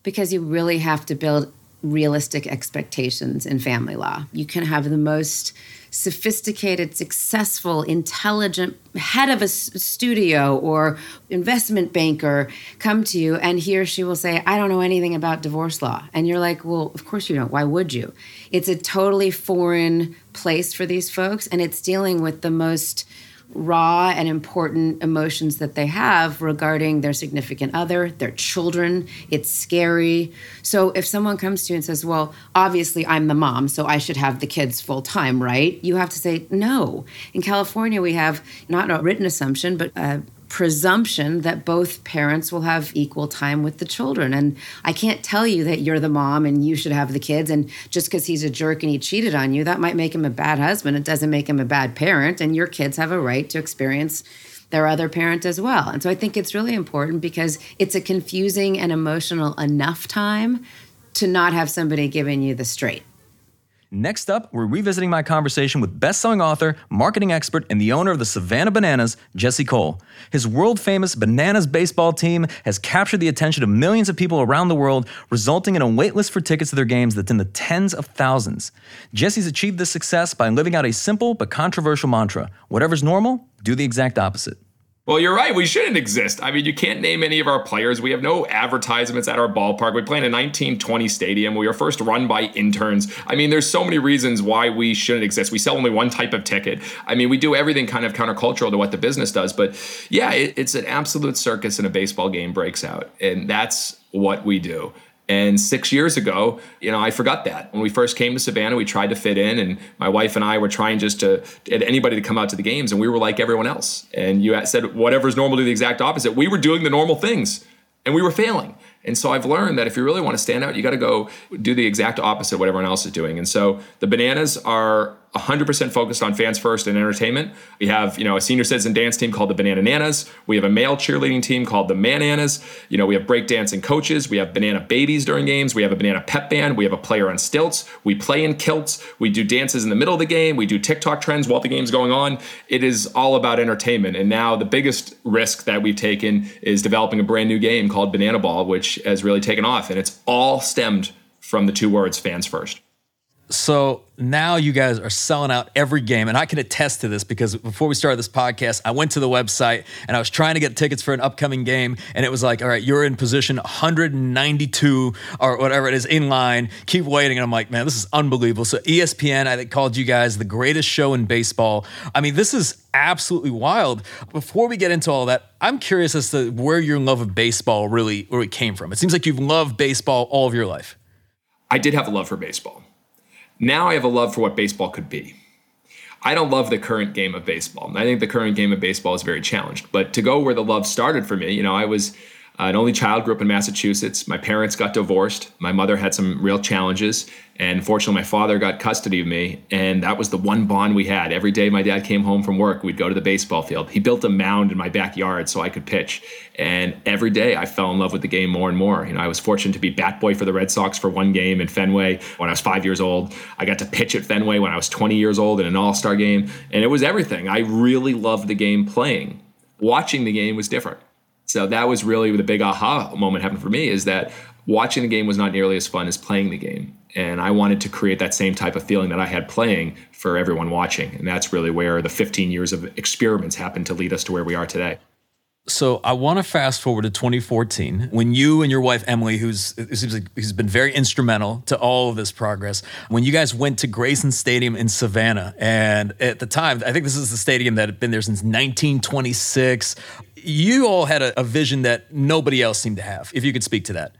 Because you really have to build realistic expectations in family law. You can have the most sophisticated, successful, intelligent head of a studio or investment banker come to you, and he or she will say, I don't know anything about divorce law. And you're like, Well, of course you don't. Why would you? It's a totally foreign place for these folks, and it's dealing with the most raw and important emotions that they have regarding their significant other, their children. It's scary. So if someone comes to you and says, Well, obviously I'm the mom, so I should have the kids full time, right? You have to say, No. In California, we have not a written assumption, but a presumption that both parents will have equal time with the children. And I can't tell you that you're the mom and you should have the kids. And just because he's a jerk and he cheated on you, that might make him a bad husband. It doesn't make him a bad parent. And your kids have a right to experience their other parent as well. And so I think it's really important because it's a confusing and emotional enough time to not have somebody giving you the straight. Next up, we're revisiting my conversation with best-selling author, marketing expert, and the owner of the Savannah Bananas, Jesse Cole. His world-famous Bananas baseball team has captured the attention of millions of people around the world, resulting in a waitlist for tickets to their games that's in the tens of thousands. Jesse's achieved this success by living out a simple but controversial mantra: whatever's normal, do the exact opposite. Well, you're right. We shouldn't exist. I mean, you can't name any of our players. We have no advertisements at our ballpark. We play in a 1920 stadium. We are first run by interns. I mean, there's so many reasons why we shouldn't exist. We sell only one type of ticket. I mean, we do everything kind of countercultural to what the business does. But yeah, it, it's an absolute circus and a baseball game breaks out. And that's what we do. And six years ago, you know, I forgot that. When we first came to Savannah, we tried to fit in, and my wife and I were trying just to get anybody to come out to the games, and we were like everyone else. And you said whatever's normal, do the exact opposite. We were doing the normal things, and we were failing. And so I've learned that if you really want to stand out, you got to go do the exact opposite of what everyone else is doing. And so the bananas are 100% focused on fans first and entertainment. We have, you know, a senior citizen dance team called the Banana Nanas. We have a male cheerleading team called the Mananas. You know, we have breakdancing coaches. We have banana babies during games. We have a banana pep band. We have a player on stilts. We play in kilts. We do dances in the middle of the game. We do TikTok trends while the game's going on. It is all about entertainment. And now the biggest risk that we've taken is developing a brand new game called Banana Ball, which has really taken off. And it's all stemmed from the two words fans first. So now you guys are selling out every game. And I can attest to this because before we started this podcast, I went to the website and I was trying to get tickets for an upcoming game. And it was like, all right, you're in position 192 or whatever it is in line. Keep waiting. And I'm like, man, this is unbelievable. So ESPN, I think, called you guys the greatest show in baseball. I mean, this is absolutely wild. Before we get into all that, I'm curious as to where your love of baseball really, where it came from. It seems like you've loved baseball all of your life. I did have a love for baseball. Now I have a love for what baseball could be. I don't love the current game of baseball. I think the current game of baseball is very challenged. But to go where the love started for me, you know, I was Uh, an only child, grew up in Massachusetts. My parents got divorced. My mother had some real challenges. And fortunately, my father got custody of me. And that was the one bond we had. Every day my dad came home from work, we'd go to the baseball field. He built a mound in my backyard so I could pitch. And every day I fell in love with the game more and more. You know, I was fortunate to be bat boy for the Red Sox for one game in Fenway when I was five years old. I got to pitch at Fenway when I was 20 years old in an all star game. And it was everything. I really loved the game playing. Watching the game was different. So that was really the big aha moment happened for me is that watching the game was not nearly as fun as playing the game. And I wanted to create that same type of feeling that I had playing for everyone watching. And that's really where the 15 years of experiments happened to lead us to where we are today. So I want to fast forward to 2014 when you and your wife Emily, who's who's been very instrumental to all of this progress, when you guys went to Grayson Stadium in Savannah, and at the time, I think this is the stadium that had been there since 1926. You all had a, a vision that nobody else seemed to have. If you could speak to that.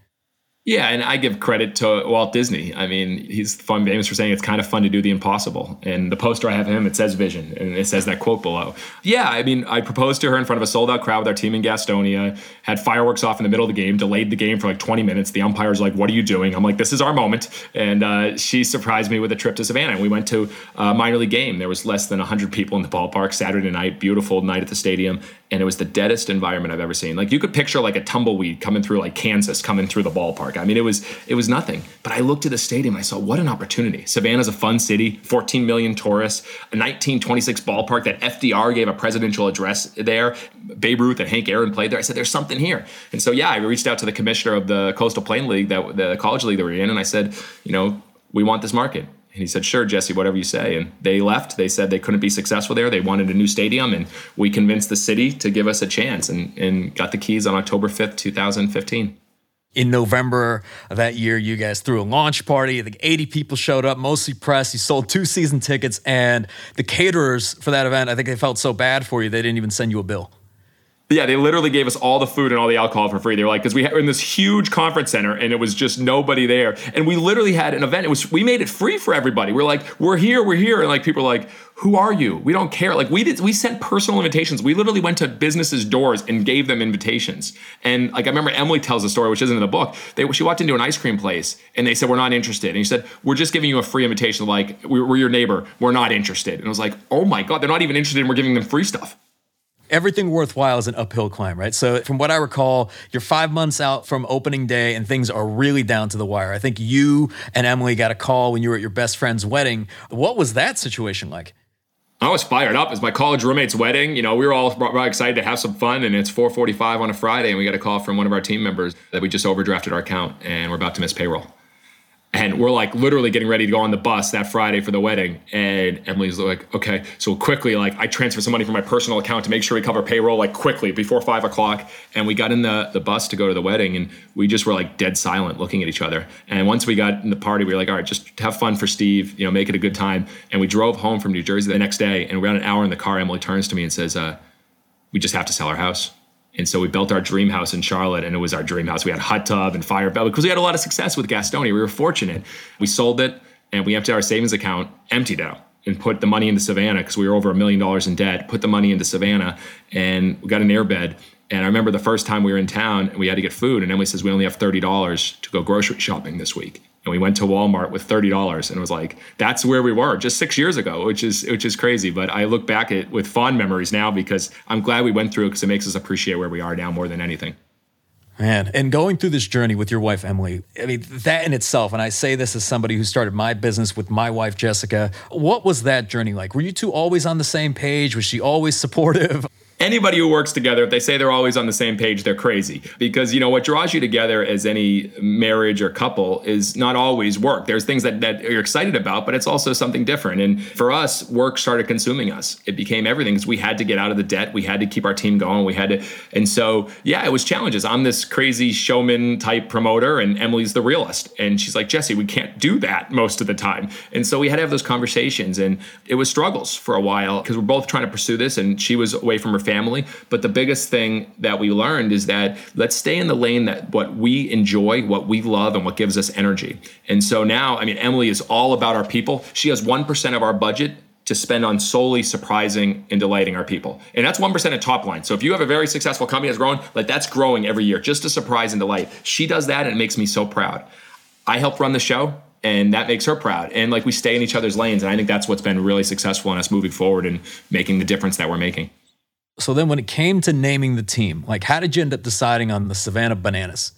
Yeah, and I give credit to Walt Disney. I mean, he's fun famous for saying it's kind of fun to do the impossible. And the poster I have him, it says vision, and it says that quote below. Yeah, I mean, I proposed to her in front of a sold out crowd with our team in Gastonia, had fireworks off in the middle of the game, delayed the game for like 20 minutes. The umpire's like, What are you doing? I'm like, This is our moment. And uh, she surprised me with a trip to Savannah. We went to a minor league game. There was less than 100 people in the ballpark Saturday night, beautiful night at the stadium. And it was the deadest environment I've ever seen. Like, you could picture like a tumbleweed coming through like Kansas coming through the ballpark. I mean, it was it was nothing. But I looked at the stadium, I saw what an opportunity. Savannah's a fun city, 14 million tourists, a 1926 ballpark that FDR gave a presidential address there. Babe Ruth and Hank Aaron played there. I said, there's something here. And so yeah, I reached out to the commissioner of the Coastal Plain League, that the college league that we are in, and I said, you know, we want this market. And he said, Sure, Jesse, whatever you say. And they left. They said they couldn't be successful there. They wanted a new stadium. And we convinced the city to give us a chance and, and got the keys on October 5th, 2015 in November of that year, you guys threw a launch party. I think 80 people showed up, mostly press. You sold two season tickets, and the caterers for that event, I think they felt so bad for you, they didn't even send you a bill. Yeah, they literally gave us all the food and all the alcohol for free. They were like, because we were in this huge conference center and it was just nobody there. And we literally had an event. It was we made it free for everybody. We're like, we're here, we're here, and like people are like, who are you? We don't care. Like we did, we sent personal invitations. We literally went to businesses' doors and gave them invitations. And like I remember Emily tells a story, which isn't in the book. They she walked into an ice cream place and they said, we're not interested. And he said, we're just giving you a free invitation. Like we're your neighbor. We're not interested. And I was like, oh my god, they're not even interested. and We're giving them free stuff everything worthwhile is an uphill climb, right? So, from what I recall, you're five months out from opening day and things are really down to the wire. I think you and Emily got a call when you were at your best friend's wedding. What was that situation like? I was fired up. It's my college roommate's wedding. You know, we were all excited to have some fun, and it's 4:45 on a Friday, and we got a call from one of our team members that we just overdrafted our account, and we're about to miss payroll and we're like literally getting ready to go on the bus that Friday for the wedding. And Emily's like, okay, so quickly, like I transfer some money from my personal account to make sure we cover payroll like quickly before five o'clock. And we got in the, the bus to go to the wedding and we just were like dead silent looking at each other. And once we got in the party, we were like, all right, just have fun for Steve, you know, make it a good time. And we drove home from New Jersey the next day and around an hour in the car, Emily turns to me and says, uh, we just have to sell our house. And so we built our dream house in Charlotte, and it was our dream house. We had hot tub and fire bell because we had a lot of success with Gastonia. We were fortunate. We sold it, and we emptied our savings account, emptied out, and put the money into Savannah because we were over a million dollars in debt. Put the money into Savannah, and we got an airbed. And I remember the first time we were in town, and we had to get food, and Emily says we only have thirty dollars to go grocery shopping this week and we went to Walmart with thirty dollars, and it was like that's where we were just six years ago, which is which is crazy. But I look back at with fond memories now because I'm glad we went through it because it makes us appreciate where we are now more than anything. Man, and going through this journey with your wife Emily, I mean that in itself, and I say this as somebody who started my business with my wife Jessica. What was that journey like? Were you two always on the same page? Was she always supportive? [LAUGHS] anybody who works together, if they say they're always on the same page, they're crazy. Because, you know, what draws you together as any marriage or couple is not always work. There's things that, that you're excited about, but it's also something different. And for us, work started consuming us. It became everything because we had to get out of the debt. We had to keep our team going. We had to, and so, yeah, it was challenges. I'm this crazy showman type promoter, and Emily's the realist. And she's like, Jesse, we can't do that most of the time. And so we had to have those conversations. And it was struggles for a while because we're both trying to pursue this. And she was away from her family. But the biggest thing that we learned is that let's stay in the lane that what we enjoy, what we love, and what gives us energy. And so now, I mean, Emily is all about our people. She has 1% of our budget to spend on solely surprising and delighting our people. And that's 1% of top line. So if you have a very successful company that's growing, like that's growing every year just to surprise and delight. She does that and it makes me so proud. I help run the show and that makes her proud. And like we stay in each other's lanes. And I think that's what's been really successful in us moving forward and making the difference that we're making. So then when it came to naming the team, like how did you end up deciding on the Savannah Bananas?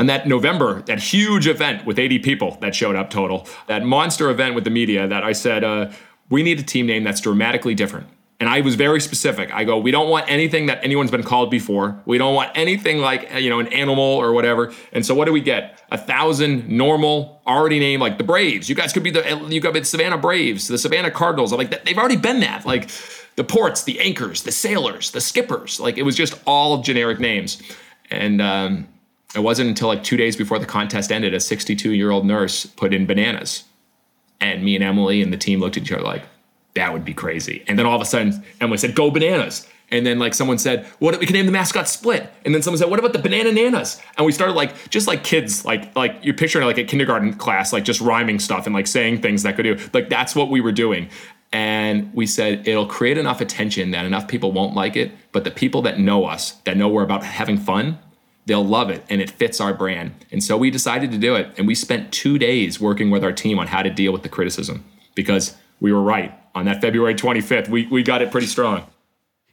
on that November, that huge event with 80 people that showed up total, that monster event with the media that I said, uh, we need a team name that's dramatically different. And I was very specific. I go, we don't want anything that anyone's been called before. We don't want anything like, you know, an animal or whatever. And so what do we get? A thousand normal, already named like the Braves. You guys could be the, you could be the Savannah Braves, the Savannah Cardinals. I'm like, they've already been that. Like the ports, the anchors, the sailors, the skippers. Like it was just all generic names. And um, it wasn't until like two days before the contest ended, a 62 year old nurse put in bananas. And me and Emily and the team looked at each other like, that would be crazy. And then all of a sudden, Emily said, go bananas. And then like someone said, what we can name the mascot Split. And then someone said, what about the banana nanas? And we started like just like kids, like like you're picturing like a kindergarten class, like just rhyming stuff and like saying things that could do. Like that's what we were doing. And we said it'll create enough attention that enough people won't like it, but the people that know us, that know we're about having fun, they'll love it and it fits our brand. And so we decided to do it. And we spent two days working with our team on how to deal with the criticism because we were right. On that February 25th, we, we got it pretty strong.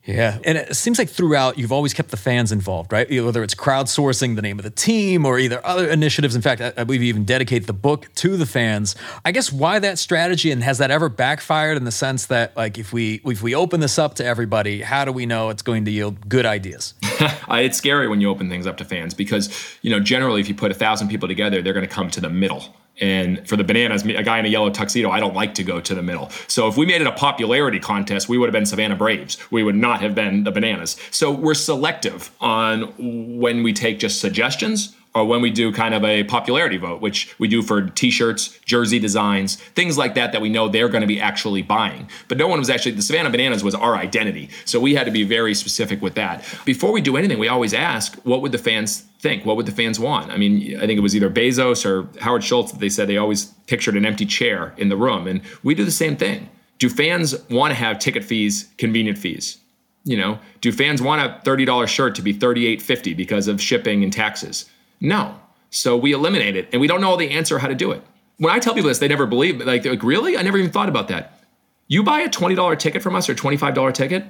Yeah. And it seems like throughout you've always kept the fans involved, right? Whether it's crowdsourcing the name of the team or either other initiatives. In fact, I believe you even dedicate the book to the fans. I guess why that strategy and has that ever backfired in the sense that like if we if we open this up to everybody, how do we know it's going to yield good ideas? [LAUGHS] it's scary when you open things up to fans because, you know, generally if you put a thousand people together, they're going to come to the middle and for the bananas, a guy in a yellow tuxedo, I don't like to go to the middle. So if we made it a popularity contest, we would have been Savannah Braves. We would not have been the bananas. So we're selective on when we take just suggestions or when we do kind of a popularity vote, which we do for t-shirts, jersey designs, things like that that we know they're going to be actually buying. But no one was actually the Savannah Bananas was our identity. So we had to be very specific with that. Before we do anything, we always ask, what would the fans think? What would the fans want? I mean, I think it was either Bezos or Howard Schultz that they said they always pictured an empty chair in the room. And we do the same thing. Do fans want to have ticket fees, convenient fees? You know, do fans want a $30 shirt to be $38.50 because of shipping and taxes? No. So we eliminate it, and we don't know the answer how to do it. When I tell people this, they never believe. Like, like really? I never even thought about that. You buy a $20 ticket from us or $25 ticket,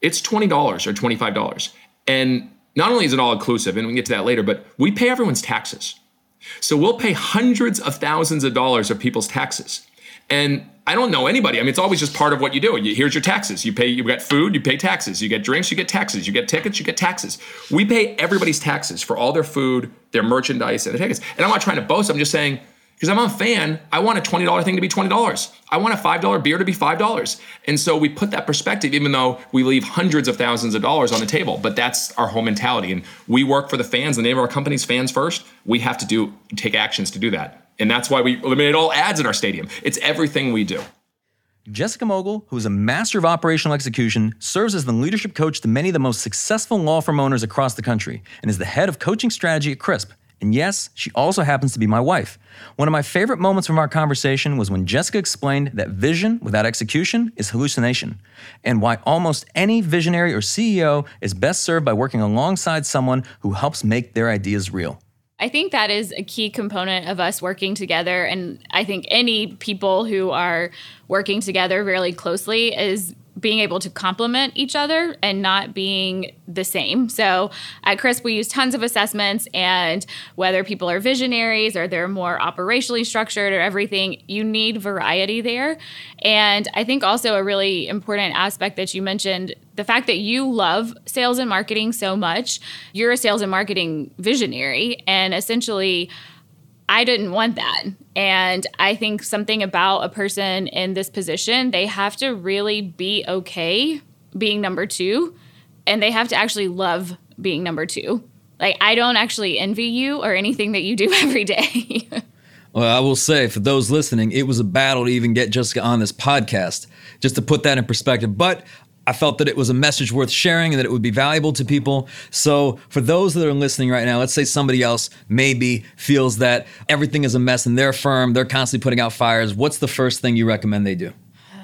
it's $20 or $25. And not only is it all inclusive, and we can get to that later, but we pay everyone's taxes. So we'll pay hundreds of thousands of dollars of people's taxes. And I don't know anybody. I mean, it's always just part of what you do. You, here's your taxes. You pay. You get food. You pay taxes. You get drinks. You get taxes. You get tickets. You get taxes. We pay everybody's taxes for all their food, their merchandise, and their tickets. And I'm not trying to boast. I'm just saying because I'm a fan. I want a twenty dollar thing to be twenty dollars. I want a five dollar beer to be five dollars. And so we put that perspective, even though we leave hundreds of thousands of dollars on the table. But that's our whole mentality, and we work for the fans. The name of our company's fans first. We have to do take actions to do that. And that's why we eliminate all ads in our stadium. It's everything we do. Jessica Mogill, who is a master of operational execution, serves as the leadership coach to many of the most successful law firm owners across the country and is the head of coaching strategy at CRISP. And yes, she also happens to be my wife. One of my favorite moments from our conversation was when Jessica explained that vision without execution is hallucination, and why almost any visionary or CEO is best served by working alongside someone who helps make their ideas real. I think that is a key component of us working together. And I think any people who are working together really closely is being able to complement each other and not being the same. So at Crisp, we use tons of assessments, and whether people are visionaries or they're more operationally structured or everything, you need variety there. And I think also a really important aspect that you mentioned the fact that you love sales and marketing so much, you're a sales and marketing visionary, and essentially, I didn't want that. And I think something about a person in this position, they have to really be okay being number two and they have to actually love being number two. Like, I don't actually envy you or anything that you do [LAUGHS] every day. well, I will say for those listening, it was a battle to even get Jessica on this podcast, just to put that in perspective. But I felt that it was a message worth sharing and that it would be valuable to people. So, for those that are listening right now, let's say somebody else maybe feels that everything is a mess in their firm, they're constantly putting out fires. What's the first thing you recommend they do?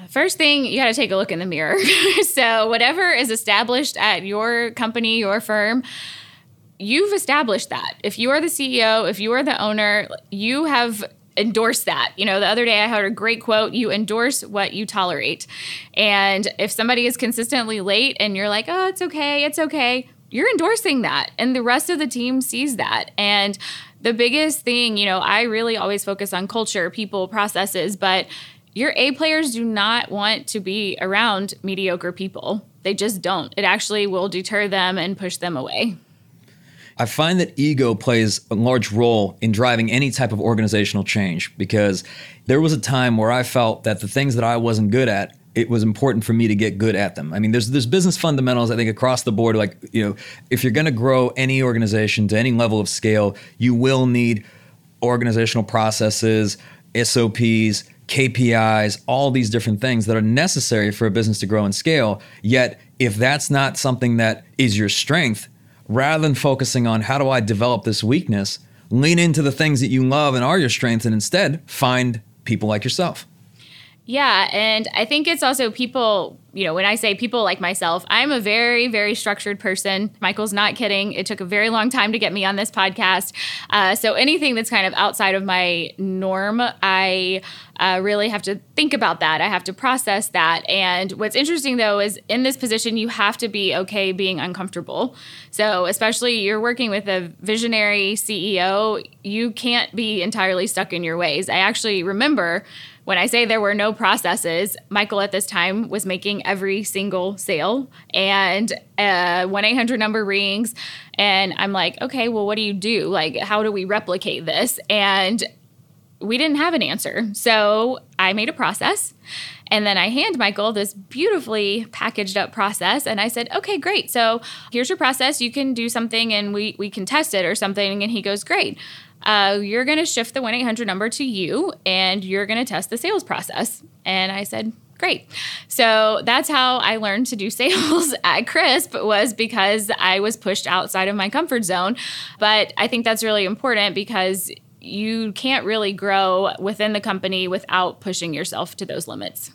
First thing, you got to take a look in the mirror. [LAUGHS] so, whatever is established at your company, your firm, you've established that. If you are the CEO, if you are the owner, you have endorse that. You know, the other day I heard a great quote you endorse what you tolerate. And if somebody is consistently late and you're like, oh, it's okay, it's okay, you're endorsing that. And the rest of the team sees that. And the biggest thing, you know, I really always focus on culture, people, processes, but your A players do not want to be around mediocre people. They just don't. It actually will deter them and push them away. I find that ego plays a large role in driving any type of organizational change because there was a time where I felt that the things that I wasn't good at it was important for me to get good at them. I mean, there's there's business fundamentals I think across the board. Like you know, if you're going to grow any organization to any level of scale, you will need organizational processes, SOPs, KPIs, all these different things that are necessary for a business to grow and scale. Yet, if that's not something that is your strength, rather than focusing on how do I develop this weakness, lean into the things that you love and are your strengths and instead find people like yourself. Yeah, and I think it's also people, you know, when I say people like myself, I'm a very, very structured person. Michael's not kidding. It took a very long time to get me on this podcast. Uh, so anything that's kind of outside of my norm, I uh, really have to think about that. I have to process that. And what's interesting though is in this position, you have to be okay being uncomfortable. So, especially you're working with a visionary CEO, you can't be entirely stuck in your ways. I actually remember when I say there were no processes, Michael at this time was making every single sale and uh, 1 800 number rings. And I'm like, okay, well, what do you do? Like, how do we replicate this? And we didn't have an answer. So I made a process. And then I hand Michael this beautifully packaged up process. And I said, okay, great. So here's your process. You can do something and we, we can test it or something. And he goes, great uh, you're going to shift the 1 800 number to you and you're going to test the sales process. And I said, great. So that's how I learned to do [LAUGHS] sales at Crisp was because I was pushed outside of my comfort zone. But I think that's really important because you can't really grow within the company without pushing yourself to those limits.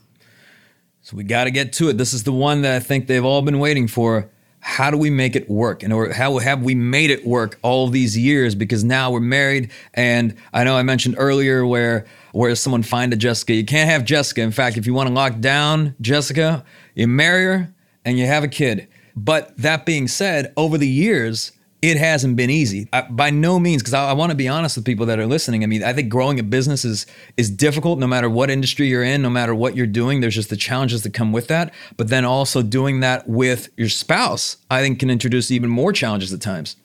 So we got to get to it. This is the one that I think they've all been waiting for how do we make it work? And or how have we made it work all these years? Because now we're married and i know i mentioned earlier where where does someone find a jessica you can't have jessica. In fact if you want to lock down jessica you marry her and you have a kid. But that being said over the years it hasn't been easy I, by no means because I, I want to be honest with people that are listening i mean i think growing a business is is difficult no matter what industry you're in no matter what you're doing there's just the challenges that come with that but then also doing that with your spouse i think can introduce even more challenges at times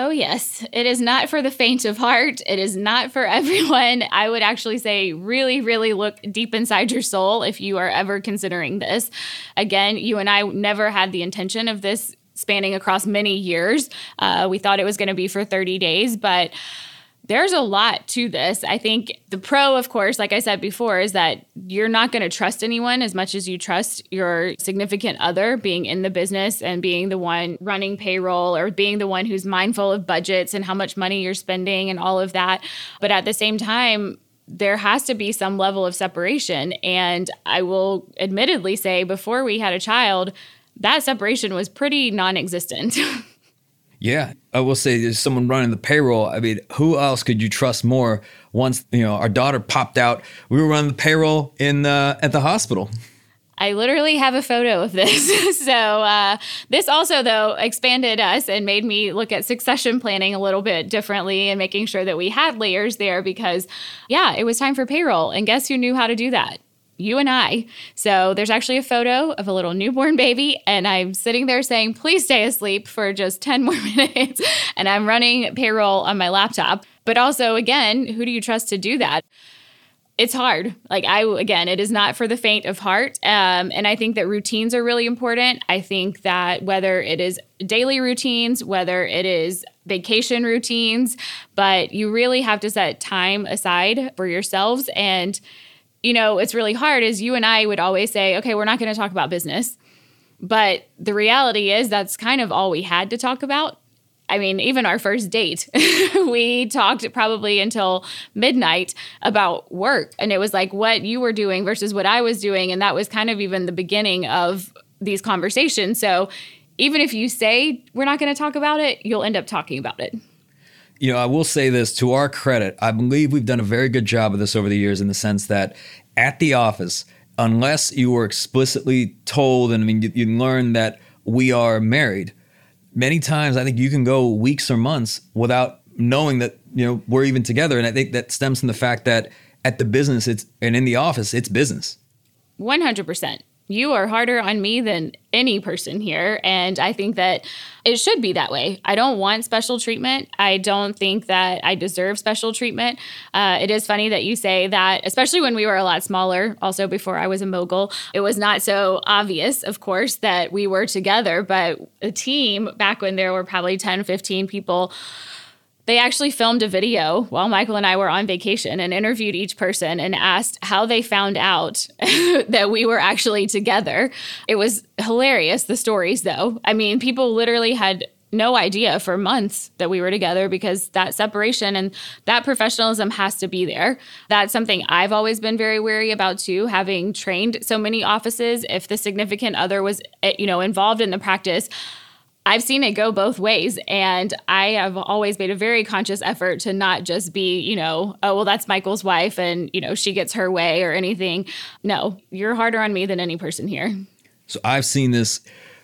Oh, yes. It is not for the faint of heart. It is not for [LAUGHS] everyone. I would actually say, really, really look deep inside your soul if you are ever considering this. Again, you and I never had the intention of this spanning across many years. Uh, we thought it was going to be for 30 days, but there's a lot to this. I think the pro, of course, like I said before, is that you're not going to trust anyone as much as you trust your significant other being in the business and being the one running payroll or being the one who's mindful of budgets and how much money you're spending and all of that. But at the same time, there has to be some level of separation. And I will admittedly say, before we had a child, that separation was pretty non existent. [LAUGHS] yeah. I will say there's someone running the payroll. I mean, who else could you trust more once, you know, our daughter popped out? We were running the payroll in uh, at the hospital. I literally have a photo of this. [LAUGHS] so, uh, this also, though, expanded us and made me look at succession planning a little bit differently and making sure that we had layers there because, yeah, it was time for payroll. And guess who knew how to do that? You and I. So there's actually a photo of a little newborn baby, and I'm sitting there saying, please stay asleep for just [LAUGHS] 10 more minutes. and I'm running payroll on my laptop. But also, again, who do you trust to do that? it's hard. Like I again, it is not for the faint of heart. Um, and I think that routines are really important. I think that whether it is daily routines, whether it is vacation routines, but you really have to set time aside for yourselves. And you know, it's really hard. Is you and I would always say, okay, we're not going to talk about business. But the reality is that's kind of all we had to talk about. I mean, even our first date, [LAUGHS] we talked probably until midnight about work. And it was like what you were doing versus what I was doing. And that was kind of even the beginning of these conversations. So even if you say we're not going to talk about it, you'll end up talking about it. You know, I will say this to our credit, I believe we've done a very good job of this over the years in the sense that at the office, unless you were explicitly told, and I mean, you, you learn that we are married, many times I think you can go weeks or months without knowing that you know we're even together, and I think that stems from the fact that at the business it's and in the office it's business. One hundred percent you are harder on me than any person here. And I think that it should be that way. I don't want special treatment. I don't think that I deserve special treatment. Uh, it is funny that you say that, especially when we were a lot smaller, also before I was a Mogill. It was not so obvious, of course, that we were together, but a team back when there were probably 10, 15 people they actually filmed a video while Michael and I were on vacation and interviewed each person and asked how they found out [LAUGHS] that we were actually together. It was hilarious, the stories, though. I mean, people literally had no idea for months that we were together because that separation and that professionalism has to be there. That's something I've always been very wary about too, having trained so many offices. If the significant other was, eh, you know, involved in the practice, I've seen it go both ways. And I have always made a very conscious effort to not just be, you know, oh, well, that's Michael's wife and, you know, she gets her way or anything. No, you're harder on me than any person here. So I've seen this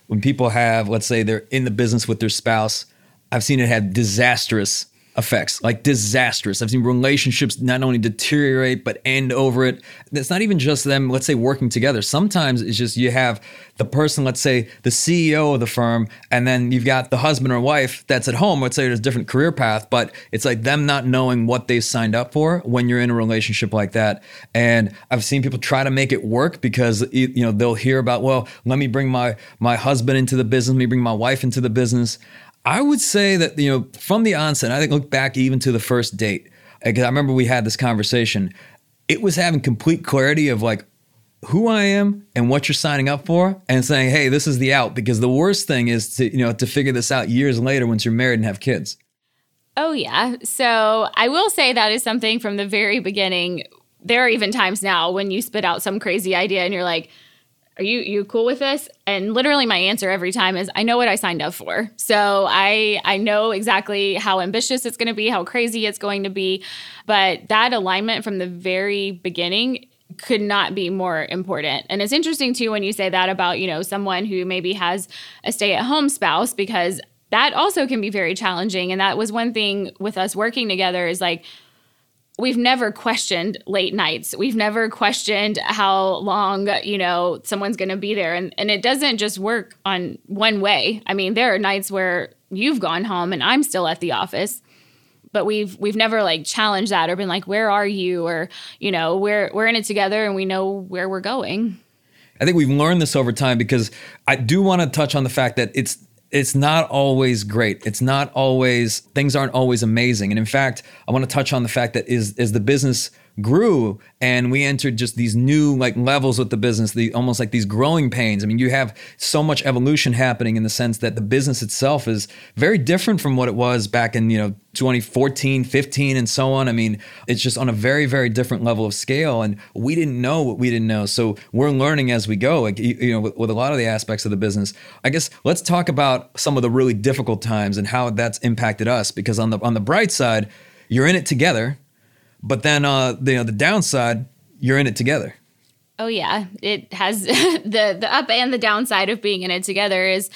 when people have, let's say they're in the business with their spouse, I've seen it have disastrous effects, like disastrous. I've seen relationships not only deteriorate but end over it. It's not even just them, let's say, working together. Sometimes it's just you have the person, let's say, the CEO of the firm, and then you've got the husband or wife that's at home. Let's say there's a different career path, but it's like them not knowing what they signed up for when you're in a relationship like that. And I've seen people try to make it work because you know they'll hear about, well, let me bring my my husband into the business, let me bring my wife into the business. I would say that, you know, from the onset, I think look back even to the first date, because I remember we had this conversation. It was having complete clarity of like who I am and what you're signing up for and saying, hey, this is the out. Because the worst thing is to, you know, to figure this out years later once you're married and have kids. Oh, yeah. So I will say that is something from the very beginning. There are even times now when you spit out some crazy idea and you're like, are you you cool with this? And literally my answer every time is i know what i signed up for. So i i know exactly how ambitious it's going to be how crazy it's going to be but that alignment from the very beginning could not be more important. And it's interesting too when you say that about, you know, someone who maybe has a stay-at-home spouse because that also can be very challenging. And that was one thing with us working together is like we've never questioned late nights. We've never questioned how long, you know, someone's going to be there and and it doesn't just work on one way. I mean, there are nights where you've gone home and I'm still at the office. But we've we've never like challenged that or been like where are you or you know, we're we're in it together and we know where we're going. I think we've learned this over time because I do want to touch on the fact that it's it's not always great. It's not always things aren't always amazing. And in fact, I want to touch on the fact that is is the business grew and we entered just these new like levels with the business the almost like these growing pains. I mean you have so much evolution happening in the sense that the business itself is very different from what it was back in you know 2014 15 and so on. I mean it's just on a very very different level of scale and we didn't know what we didn't know. So we're learning as we go like you know with, with a lot of the aspects of the business. I guess let's talk about some of the really difficult times and how that's impacted us because on the on the bright side you're in it together but then uh, the, you know, the downside, you're in it together. Oh yeah, it has [LAUGHS] the the up and the downside of being in it together is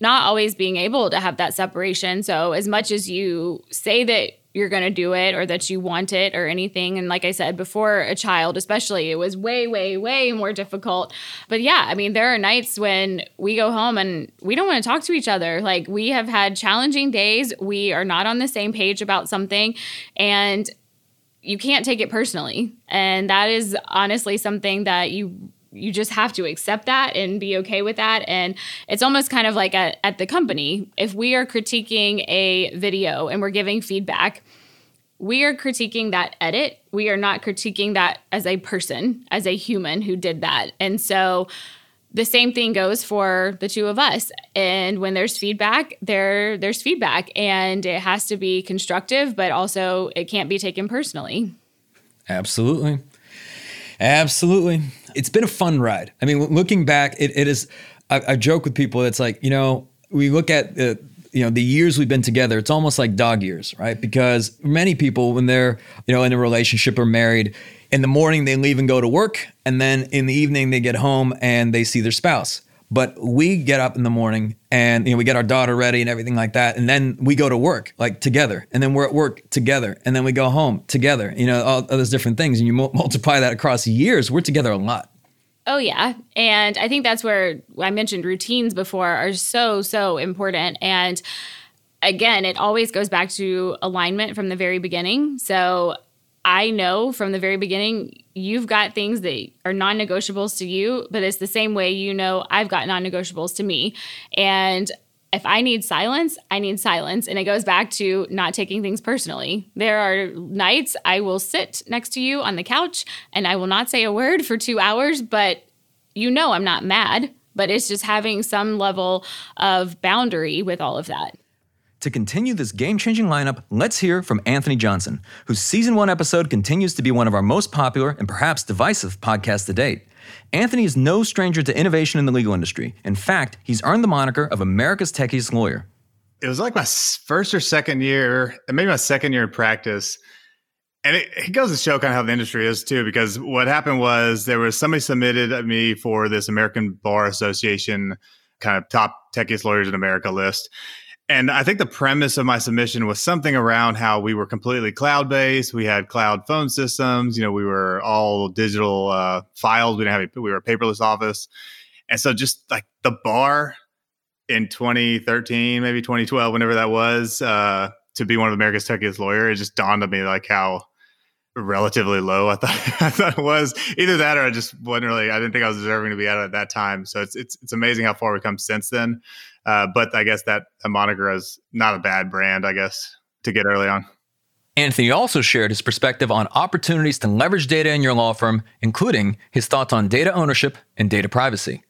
not always being able to have that separation. So as much as you say that you're going to do it or that you want it or anything and like I said before a child especially it was way way way more difficult. But yeah, I mean there are nights when we go home and we don't want to talk to each other. Like we have had challenging days, we are not on the same page about something and you can't take it personally. And that is honestly something that you you just have to accept that and be okay with that. And it's almost kind of like at, at the company. If we are critiquing a video and we're giving feedback, we are critiquing that edit. We are not critiquing that as a person, as a human who did that. And so the same thing goes for the two of us. And when there's feedback, there there's feedback and it has to be constructive, but also it can't be taken personally. Absolutely. Absolutely. It's been a fun ride. I mean, looking back, it, it is, I, joke with people, it's like, you know, we look at the, you know the years we've been together it's almost like dog years right because many people when they're you know in a relationship or married in the morning they leave and go to work and then in the evening they get home and they see their spouse but we get up in the morning and you know we get our daughter ready and everything like that and then we go to work like together and then we're at work together and then we go home together you know all, all those different things and you multiply that across years we're together a lot Oh, yeah. And I think that's where I mentioned routines before are so, so important. And again, it always goes back to alignment from the very beginning. So I know from the very beginning, you've got things that are non negotiables to you, but it's the same way you know I've got non negotiables to me. And if I need silence, I need silence. And it goes back to not taking things personally. There are nights I will sit next to you on the couch and I will not say a word for two hours, but you know I'm not mad, but it's just having some level of boundary with all of that. To continue this game changing lineup, let's hear from Anthony Johnson, whose season one episode continues to be one of our most popular and perhaps divisive podcasts to date. Anthony is no stranger to innovation in the legal industry. In fact, he's earned the moniker of America's techiest lawyer. It was like my first or second year, maybe my second year in practice. And it, it goes to show kind of how the industry is too, because what happened was there was somebody submitted me for this American Bar Association kind of top techiest lawyers in America list. And I think the premise of my submission was something around how we were completely cloud based. We had cloud phone systems. You know, we were all digital uh, files. We didn't have a, we were a paperless office. And so just like the bar in 2013, maybe 2012, whenever that was, uh, to be one of America's techiest lawyer, it just dawned on me like how relatively low I thought [LAUGHS] I thought it was. Either that or I just wasn't really I didn't think I was deserving to be at it at that time. So it's it's it's amazing how far we've come since then. Uh, but I guess that a moniker is not a bad brand, I guess, to get early on. Anthony also shared his perspective on opportunities to leverage data in your law firm, including his thoughts on data ownership and data privacy.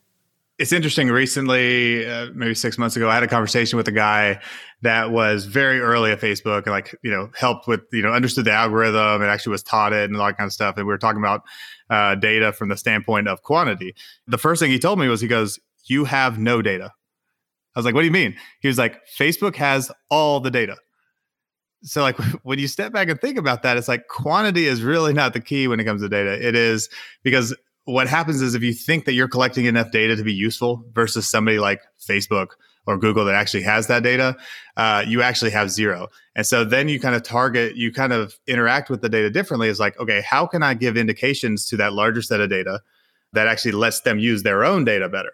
It's interesting. Recently, uh, maybe six months ago, I had a conversation with a guy that was very early at Facebook and, like, you know, helped with, you know, understood the algorithm and actually was taught it and all that kind of stuff. And we were talking about uh, data from the standpoint of quantity. The first thing he told me was, he goes, You have no data. I was like, what do you mean? He was like, Facebook has all the data. So, like, [LAUGHS] when you step back and think about that, it's like quantity is really not the key when it comes to data. It is because what happens is if you think that you're collecting enough data to be useful versus somebody like Facebook or Google that actually has that data, uh, you actually have zero. And so then you kind of target, you kind of interact with the data differently. Is like, okay, how can I give indications to that larger set of data that actually lets them use their own data better?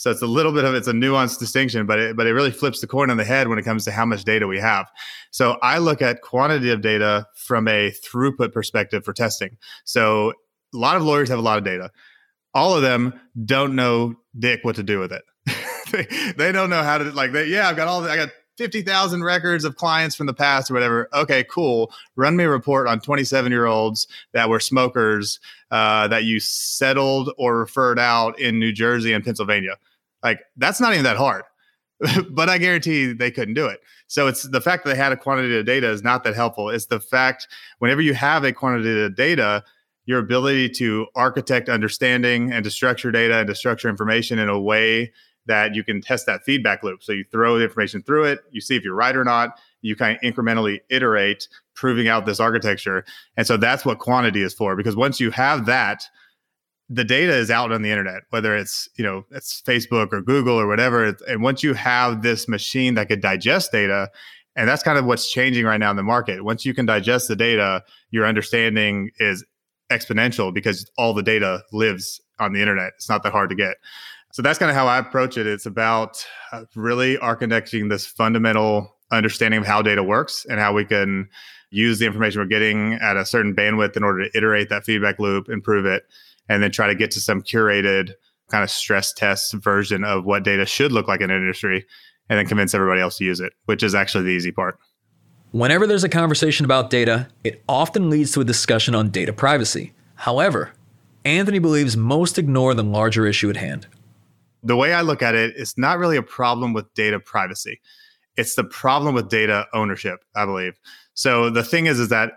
So it's a little bit of it's a nuanced distinction, but it, but it really flips the coin on the head when it comes to how much data we have. So I look at quantity of data from a throughput perspective for testing. So a lot of lawyers have a lot of data. All of them don't know dick what to do with it. [LAUGHS] they, they don't know how to like they, yeah, I've got all I got 50,000 records of clients from the past or whatever. Okay, cool. Run me a report on 27 year olds that were smokers uh, that you settled or referred out in New Jersey and Pennsylvania. Like that's not even that hard. [LAUGHS] but I guarantee they couldn't do it. So it's the fact that they had a quantity of data is not that helpful. It's the fact whenever you have a quantity of data, your ability to architect understanding and to structure data and to structure information in a way that you can test that feedback loop. So you throw the information through it, you see if you're right or not, you kind of incrementally iterate, proving out this architecture. And so that's what quantity is for. Because once you have that, the data is out on the internet, whether it's you know it's Facebook or Google or whatever. And once you have this machine that could digest data, and that's kind of what's changing right now in the market. Once you can digest the data, your understanding is exponential because all the data lives on the internet. It's not that hard to get. So that's kind of how I approach it. It's about uh, really architecting this fundamental understanding of how data works and how we can use the information we're getting at a certain bandwidth in order to iterate that feedback loop, improve it, and then try to get to some curated kind of stress test version of what data should look like in an industry and then convince everybody else to use it, which is actually the easy part. Whenever there's a conversation about data, it often leads to a discussion on data privacy. However, Anthony believes most ignore the larger issue at hand. The way I look at it, it's not really a problem with data privacy. It's the problem with data ownership, I believe. So the thing is, is that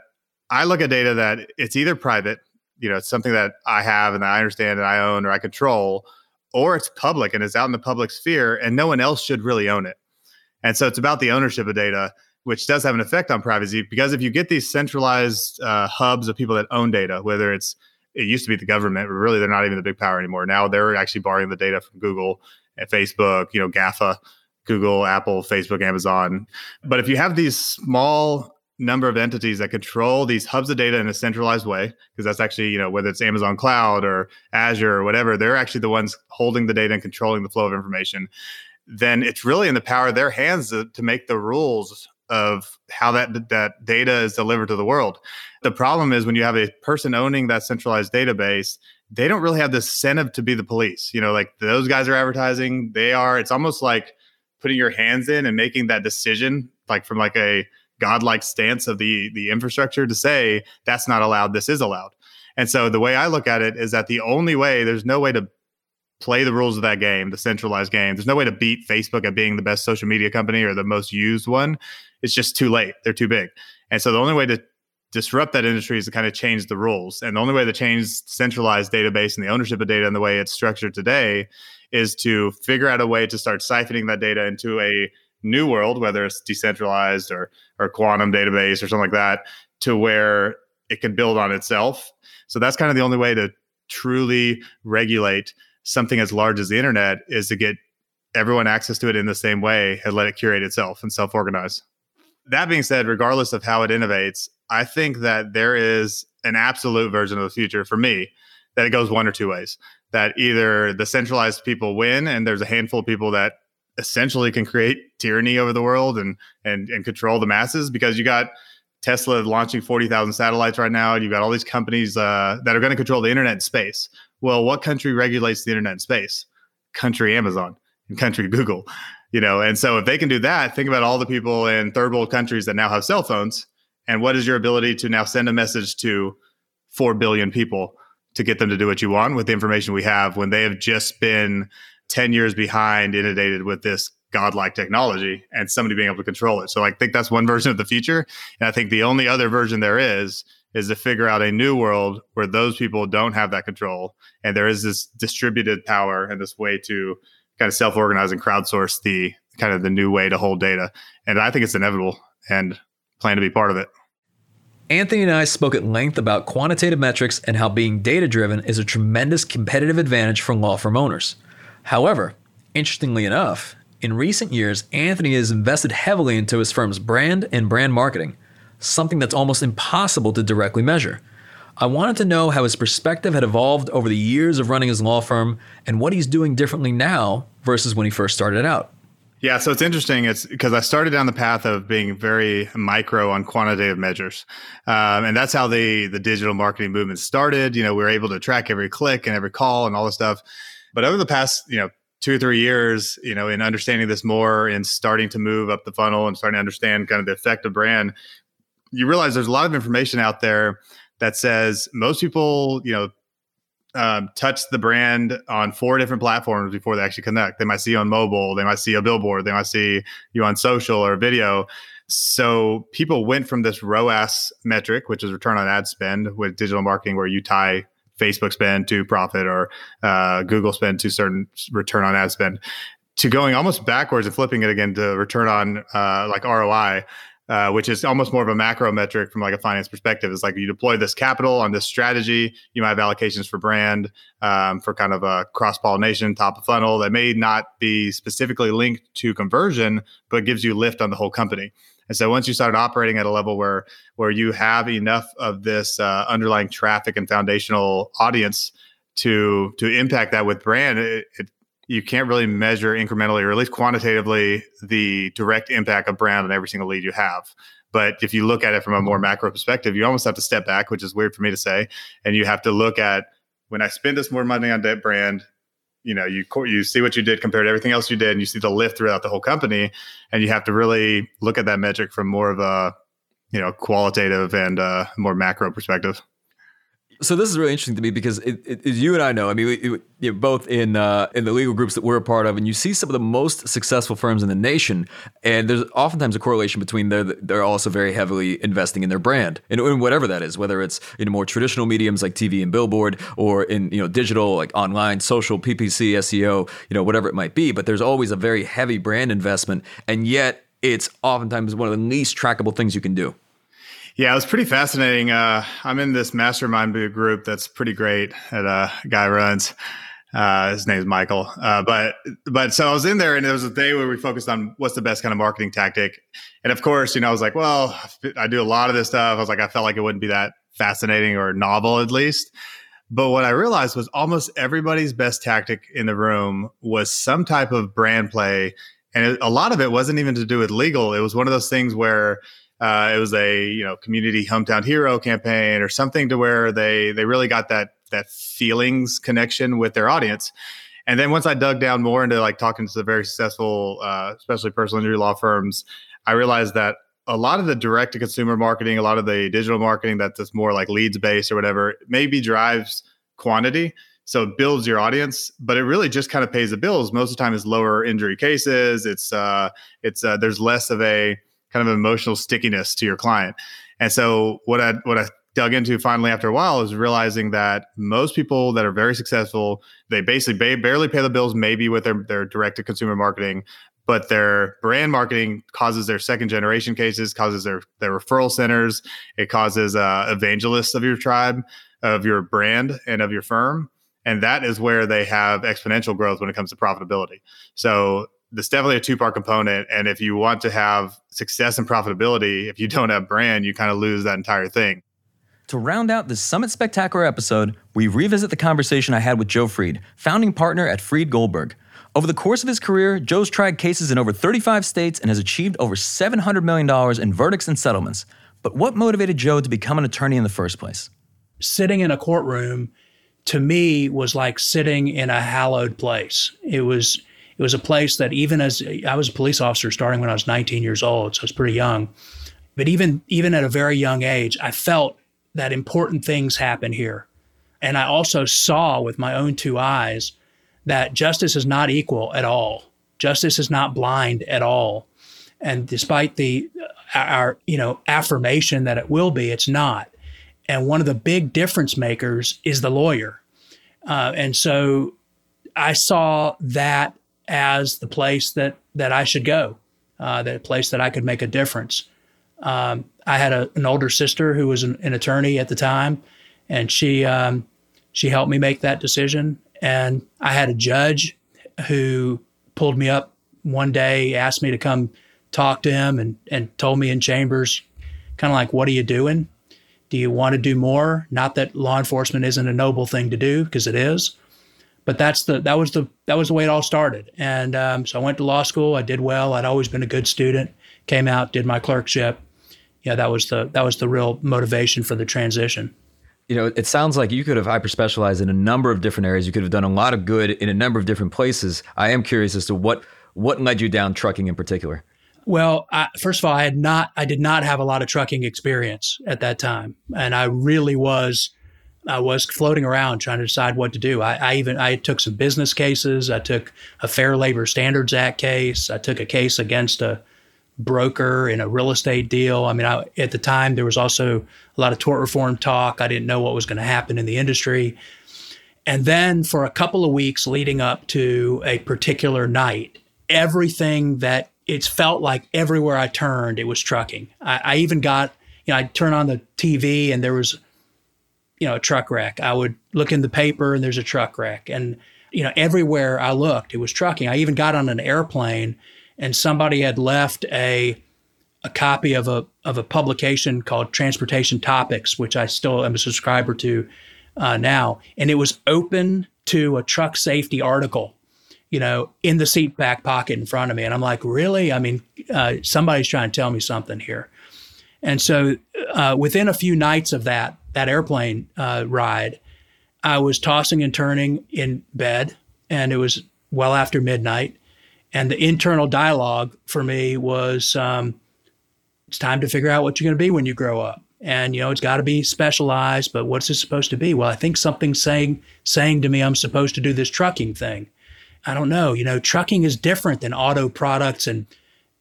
I look at data that it's either private, you know, it's something that I have and I understand and I own or I control, or it's public and it's out in the public sphere and no one else should really own it. And so it's about the ownership of data, which does have an effect on privacy because if you get these centralized uh, hubs of people that own data, whether it's it used to be the government, but really they're not even the big power anymore. Now they're actually borrowing the data from Google and Facebook, you know, GAFA, Google, Apple, Facebook, Amazon. But if you have these small number of entities that control these hubs of data in a centralized way because that's actually you know whether it's amazon cloud or azure or whatever they're actually the ones holding the data and controlling the flow of information then it's really in the power of their hands to, to make the rules of how that that data is delivered to the world. The problem is when you have a person owning that centralized database they don't really have the incentive to be the police you know like those guys are advertising they are. It's almost like putting your hands in and making that decision like from like a godlike stance of the the infrastructure to say that's not allowed this is allowed. And so the way i look at it is that the only way there's no way to play the rules of that game the centralized game. There's no way to beat facebook at being the best social media company or the most used one. It's just too late. They're too big. And so the only way to disrupt that industry is to kind of change the rules. And the only way to change centralized database and the ownership of data and the way it's structured today is to figure out a way to start siphoning that data into a new world, whether it's decentralized or or quantum database or something like that, to where it can build on itself. So that's kind of the only way to truly regulate something as large as the internet is to get everyone access to it in the same way and let it curate itself and self-organize. That being said, regardless of how it innovates, I think that there is an absolute version of the future for me that it goes one or two ways. That either the centralized people win and there's a handful of people that essentially can create tyranny over the world and and and control the masses because you got Tesla launching 40,000 satellites right now. You've got all these companies uh, that are going to control the internet space. Well, what country regulates the internet space? Country Amazon and country [LAUGHS] Google. You know, and so if they can do that, think about all the people in third world countries that now have cell phones. And what is your ability to now send a message to 4 billion people to get them to do what you want with the information we have when they have just been 10 years behind inundated with this godlike technology and somebody being able to control it. So I think that's one [LAUGHS] version of the future. And I think the only other version there is is to figure out a new world where those people don't have that control and there is this distributed power and this way to kind of self-organize and crowdsource the kind of the new way to hold data. And I think it's inevitable and plan to be part of it. Anthony and I spoke at length about quantitative metrics and how being data driven is a tremendous competitive advantage for law firm owners. However, interestingly enough, in recent years, Anthony has invested heavily into his firm's brand and brand marketing, something that's almost impossible to directly measure. I wanted to know how his perspective had evolved over the years of running his law firm and what he's doing differently now versus when he first started out. Yeah, so it's interesting. It's because I started down the path of being very micro on quantitative measures, um, and that's how the the digital marketing movement started. You know, we were able to track every click and every call and all this stuff. But over the past, you know, two or three years, you know, in understanding this more and starting to move up the funnel and starting to understand kind of the effect of brand, you realize there's a lot of information out there that says most people, you know, um, touch the brand on four different platforms before they actually connect. They might see you on mobile, they might see a billboard, they might see you on social or video. So people went from this ROAS metric, which is return on ad spend with digital marketing, where you tie Facebook spend to profit or uh, Google spend to certain return on ad spend to going almost backwards and flipping it again to return on uh, like ROI, uh, which is almost more of a macro metric from like a finance perspective. It's like you deploy this capital on this strategy, you might have allocations for brand, um, for kind of a cross pollination, top of funnel that may not be specifically linked to conversion, but gives you lift on the whole company. And so once you start operating at a level where where you have enough of this uh, underlying traffic and foundational audience to to impact that with brand, it, it, you can't really measure incrementally or at least quantitatively the direct impact of brand on every single lead you have. But if you look at it from a more macro perspective, you almost have to step back, which is weird for me to say, and you have to look at when I spend this more money on that brand, you know, you you see what you did compared to everything else you did, and you see the lift throughout the whole company, and you have to really look at that metric from more of a you know qualitative and uh, more macro perspective. So this is really interesting to me because it, it, you and I know, I mean, we, both in uh, in the legal groups that we're a part of, and you see some of the most successful firms in the nation, and there's oftentimes a correlation between they're they're also very heavily investing in their brand, and, in whatever that is, whether it's in more traditional mediums like TV and billboard, or in you know digital like online, social, PPC, SEO, you know whatever it might be. But there's always a very heavy brand investment, and yet it's oftentimes one of the least trackable things you can do. Yeah, it was pretty fascinating. Uh, I'm in this mastermind group that's pretty great that uh, guy runs. Uh, his name's Michael. Uh, but but so I was in there, and there was a day where we focused on what's the best kind of marketing tactic. And of course, you know, I was like, well, I do a lot of this stuff. I was like, I felt like it wouldn't be that fascinating or novel, at least. But what I realized was almost everybody's best tactic in the room was some type of brand play, and it, a lot of it wasn't even to do with legal. It was one of those things where uh, it was a you know community hometown hero campaign or something to where they they really got that that feelings connection with their audience. And then once I dug down more into like talking to the very successful, uh, especially personal injury law firms, I realized that a lot of the direct to consumer marketing, a lot of the digital marketing that's just more like leads based or whatever, maybe drives quantity. So it builds your audience, but it really just kind of pays the bills. Most of the time, is lower injury cases. It's uh, it's uh, there's less of a kind of emotional stickiness to your client. And so what I what I dug into finally after a while is realizing that most people that are very successful, they basically ba- barely pay the bills, maybe with their, their direct to consumer marketing, but their brand marketing causes their second generation cases, causes their, their referral centers, it causes uh, evangelists of your tribe, of your brand, and of your firm. And that is where they have exponential growth when it comes to profitability. So there's definitely a two part component. And if you want to have success and profitability, if you don't have brand, you kind of lose that entire thing. To round out this Summit Spectacular episode, we revisit the conversation I had with Joe Fried, founding partner at Fried Goldberg. Over the course of his career, Joe's tried cases in over 35 states and has achieved over $700 million in verdicts and settlements. But what motivated Joe to become an attorney in the first place? Sitting in a courtroom to me was like sitting in a hallowed place. It was it was a place that even as I was a police officer starting when I was 19 years old, so I was pretty young. But even even at a very young age, I felt that important things happen here. And I also saw with my own two eyes that justice is not equal at all. Justice is not blind at all. And despite the our you know affirmation that it will be, it's not. And one of the big difference makers is the lawyer. Uh, and so I saw that as the place that that I should go, uh, the place that I could make a difference. Um, I had a, an older sister who was an, an, attorney at the time, and she um, she helped me make that decision. And I had a judge who pulled me up one day, asked me to come talk to him, and and told me in chambers, kind of like, "What are you doing? Do you want to do more? Not that law enforcement isn't a noble thing to do, because it is." But that's the that was the that was the way it all started. And um, so I went to law school. I did well. I'd always been a good student. Came out, did my clerkship. Yeah, that was the that was the real motivation for the transition. You know, it sounds like you could have hyper specialized in a number of different areas. You could have done a lot of good in a number of different places. I am curious as to what what led you down trucking in particular. Well, I, first of all, I had not I did not have a lot of trucking experience at that time, and I really was I was floating around trying to decide what to do. I, I, even I took some business cases. I took a Fair Labor Standards Act case. I took a case against a broker in a real estate deal. I mean, I, at the time there was also a lot of tort reform talk. I didn't know what was going to happen in the industry. And then for a couple of weeks leading up to a particular night, everything that it's felt like everywhere I turned, it was trucking. I, I even got, you know, I'd turn on the TV and there was, you know, a truck wreck. I would look in the paper and there's a truck wreck. And, you know, everywhere I looked, it was trucking. I even got on an airplane and somebody had left a a copy of a of a publication called Transportation Topics, which I still am a subscriber to uh, now, and it was open to a truck safety article, you know, in the seat back pocket in front of me, and I'm like, really? I mean, uh, somebody's trying to tell me something here, and so uh, within a few nights of that that airplane uh, ride, I was tossing and turning in bed, and it was well after midnight, and the internal dialogue for me was. Um, it's time to figure out what you're going to be when you grow up. And you know, it's got to be specialized, but what's it supposed to be? Well, I think something's saying saying to me I'm supposed to do this trucking thing. I don't know. You know, trucking is different than auto products and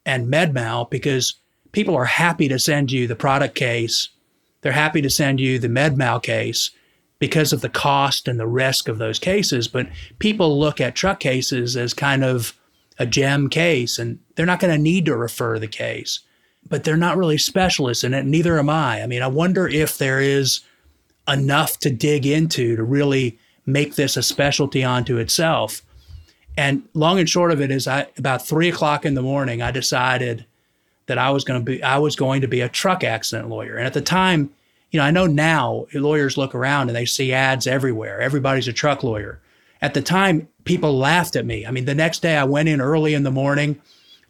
and MedMal because people are happy to send you the product case. They're happy to send you the MedMal case because of the cost and the risk of those cases. But people look at truck cases as kind of a gem case, and they're not going to need to refer the case but they're not really specialists in it. Neither am I. I mean, I wonder if there is enough to dig into to really make this a specialty onto itself. And long and short of it is, I about three o'clock in the morning, I decided that I was going to be I was going to be a truck accident lawyer. And at the time, you know, I know now lawyers look around and they see ads everywhere. Everybody's a truck lawyer. At the time, people laughed at me. I mean, the next day I went in early in the morning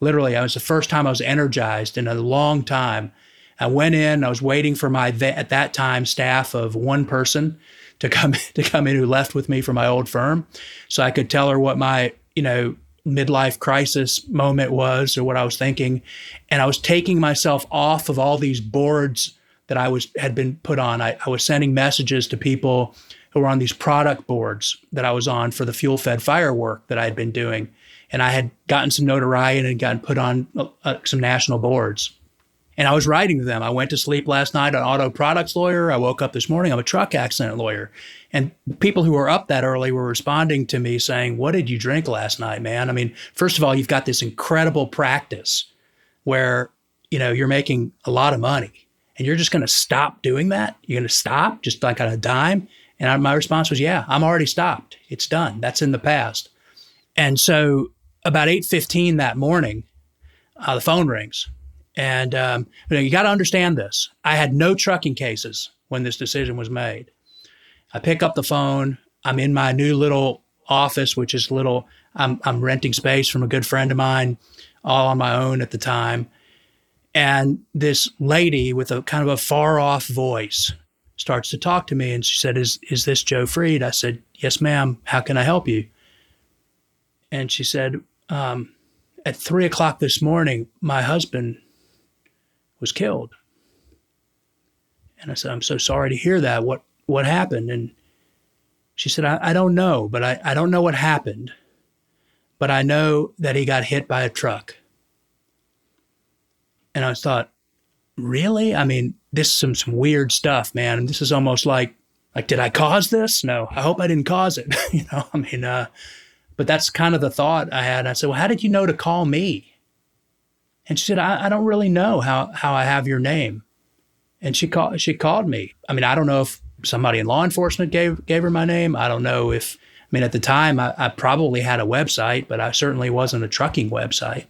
literally, I was the first time I was energized in a long time. I went in, I was waiting for my, at that time, staff of one person to come, [LAUGHS] to come in who left with me from my old firm. So I could tell her what my, you know, midlife crisis moment was or what I was thinking. And I was taking myself off of all these boards that I was, had been put on. I, I was sending messages to people who were on these product boards that I was on for the fuel fed firework that I had been doing and I had gotten some notoriety and gotten put on uh, some national boards. And I was writing to them. I went to sleep last night, an auto products lawyer. I woke up this morning, I'm a truck accident lawyer. And people who were up that early were responding to me saying, What did you drink last night, man? I mean, first of all, you've got this incredible practice where, you know, you're making a lot of money and you're just going to stop doing that. You're going to stop just like on a dime. And I, my response was, Yeah, I'm already stopped. It's done. That's in the past. And so about 8.15 that morning, uh, the phone rings. And um, you, know, you got to understand this. I had no trucking cases when this decision was made. I pick up the phone. I'm in my new little office, which is little, I'm, I'm renting space from a good friend of mine, all on my own at the time. And this lady with a kind of a far off voice starts to talk to me. And she said, Is, is this Joe Fried? I said, Yes, ma'am. How can I help you? And she said, um, at three o'clock this morning, my husband was killed. And I said, I'm so sorry to hear that. What what happened? And she said, I, I don't know, but I, I don't know what happened. But I know that he got hit by a truck. And I thought, really? I mean, this is some, some weird stuff, man. This is almost like, like, did I cause this? No, I hope I didn't cause it. [LAUGHS] you know, I mean, uh, but that's kind of the thought I had. I said, Well, how did you know to call me? And she said, I, I don't really know how, how I have your name. And she called she called me. I mean, I don't know if somebody in law enforcement gave gave her my name. I don't know if I mean at the time I, I probably had a website, but I certainly wasn't a trucking website.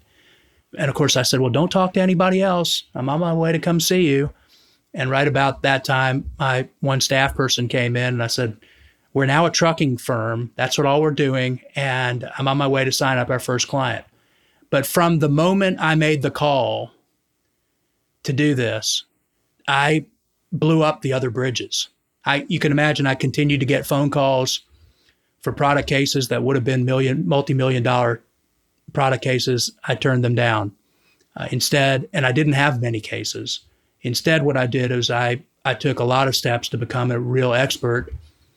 And of course I said, Well, don't talk to anybody else. I'm on my way to come see you. And right about that time, my one staff person came in and I said, we're now a trucking firm. That's what all we're doing. And I'm on my way to sign up our first client. But from the moment I made the call to do this, I blew up the other bridges. I, you can imagine I continued to get phone calls for product cases that would have been million, multi-million dollar product cases. I turned them down uh, instead, and I didn't have many cases. Instead, what I did is I, I took a lot of steps to become a real expert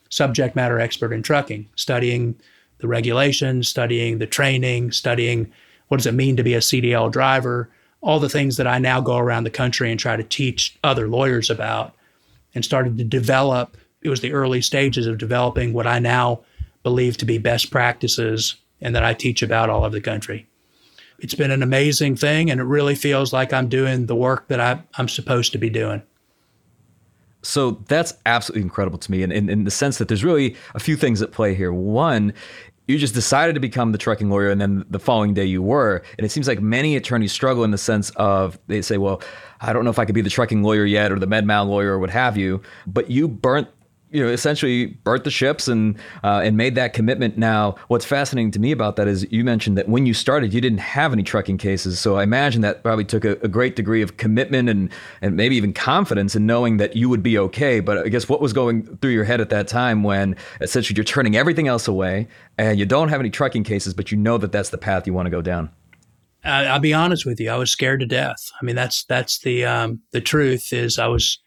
subject matter expert in trucking, studying the regulations, studying the training, studying what does it mean to be a CDL driver, all the things that I now go around the country and try to teach other lawyers about, and started to develop. It was the early stages of developing what I now believe to be best practices and that I teach about all over the country. it's been an amazing thing, and it really feels like I'm doing the work that I, I'm supposed to be doing. So that's absolutely incredible to me, and in, in, the sense that there's really a few things at play here. One, you just decided to become the trucking lawyer, and then the following day you were. And it seems like many attorneys struggle in the sense of they say, "Well, I don't know if I could be the trucking lawyer yet, or the med mal lawyer, or what have you." But you burnt you know, essentially burnt the ships and uh, and made that commitment. Now, what's fascinating to me about that is you mentioned that when you started, you didn't have any trucking cases. So I imagine that probably took a, a, great degree of commitment and and maybe even confidence in knowing that you would be okay. But I guess what was going through your head at that time when essentially you're turning everything else away and you don't have any trucking cases, but you know that that's the path you want to go down. I'll be honest with you. I was scared to death. I mean, that's that's the um, the truth. Is I was,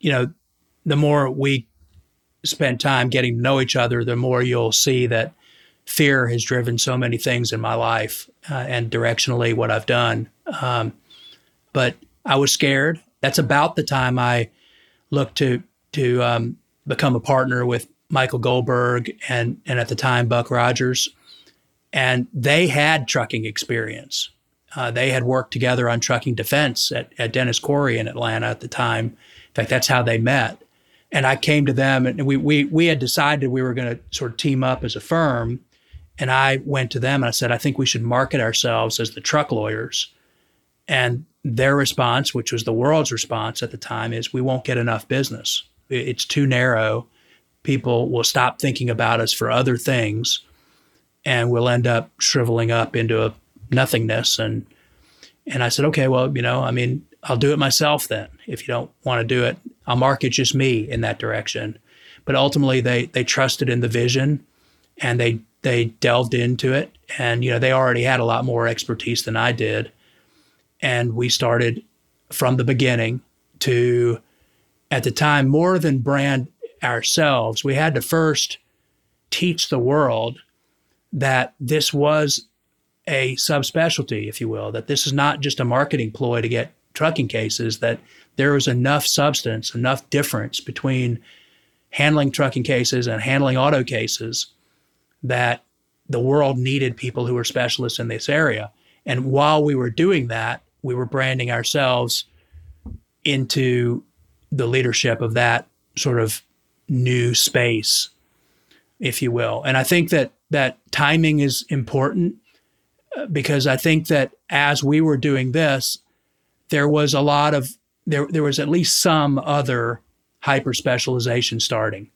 you know, the more we spend time getting to know each other, the more you'll see that fear has driven so many things in my life uh, and directionally what I've done. Um, but I was scared. That's about the time I looked to to um, become a partner with Michael Goldberg and and at the time Buck Rogers, and they had trucking experience. Uh, they had worked together on trucking defense at, at Dennis Corry in Atlanta at the time. In fact, that's how they met and I came to them and we we we had decided we were going to sort of team up as a firm. And I went to them and I said I think we should market ourselves as the truck lawyers. And their response which was the world's response at the time is we won't get enough business. It's too narrow. People will stop thinking about us for other things and we'll end up shriveling up into a nothingness. And and I said okay well you know I mean I'll do it myself then if you don't want to do it I'll market just me in that direction. But ultimately, they they trusted in the vision, and they they delved into it. And you know, they already had a lot more expertise than I did, and we started from the beginning to, at the time, more than brand ourselves. We had to first teach the world that this was a subspecialty, if you will, that this is not just a marketing ploy to get trucking cases, that there was enough substance, enough difference between handling trucking cases and handling auto cases that the world needed people who were specialists in this area. And while we were doing that, we were branding ourselves into the leadership of that sort of new space, if you will. And I think that that timing is important uh, because I think that as we were doing this, there was a lot of there there was at least some other hyper specialization starting,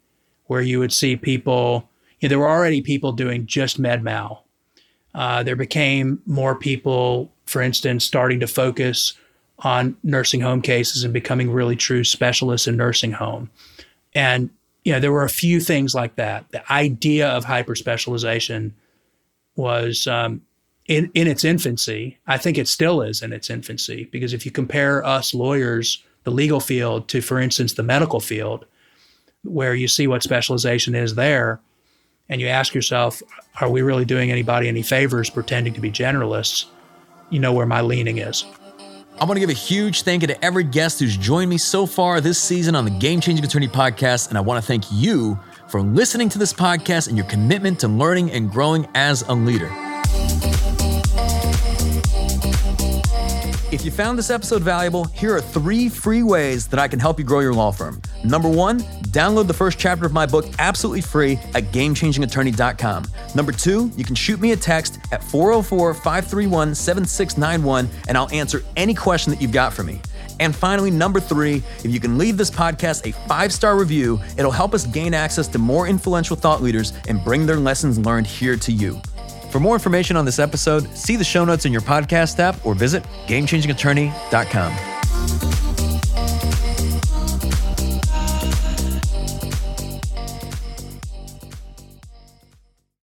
where you would see people. You know, there were already people doing just med mal. Uh, there became more people, for instance, starting to focus on nursing home cases and becoming really true specialists in nursing home. And you know, there were a few things like that. The idea of hyper specialization was um, in, in its infancy. I think it still is in its infancy because if you compare us lawyers, the legal field, to, for instance, the medical field, where you see what specialization is there, and you ask yourself, are we really doing anybody any favors pretending to be generalists? You know where my leaning is. I want to give a huge thank you to every guest who's joined me so far this season on the Game Changing Attorney podcast. And I want to thank you for listening to this podcast and your commitment to learning and growing as a leader. If you found this episode valuable, here are three free ways that I can help you grow your law firm. Number one, download the first chapter of my book absolutely free at gamechangingattorney.com. Number two, you can shoot me a text at 404 531 7691 and I'll answer any question that you've got for me. And finally, number three, if you can leave this podcast a five star review, it'll help us gain access to more influential thought leaders and bring their lessons learned here to you. For more information on this episode, see the show notes in your podcast app or visit GameChangingAttorney.com.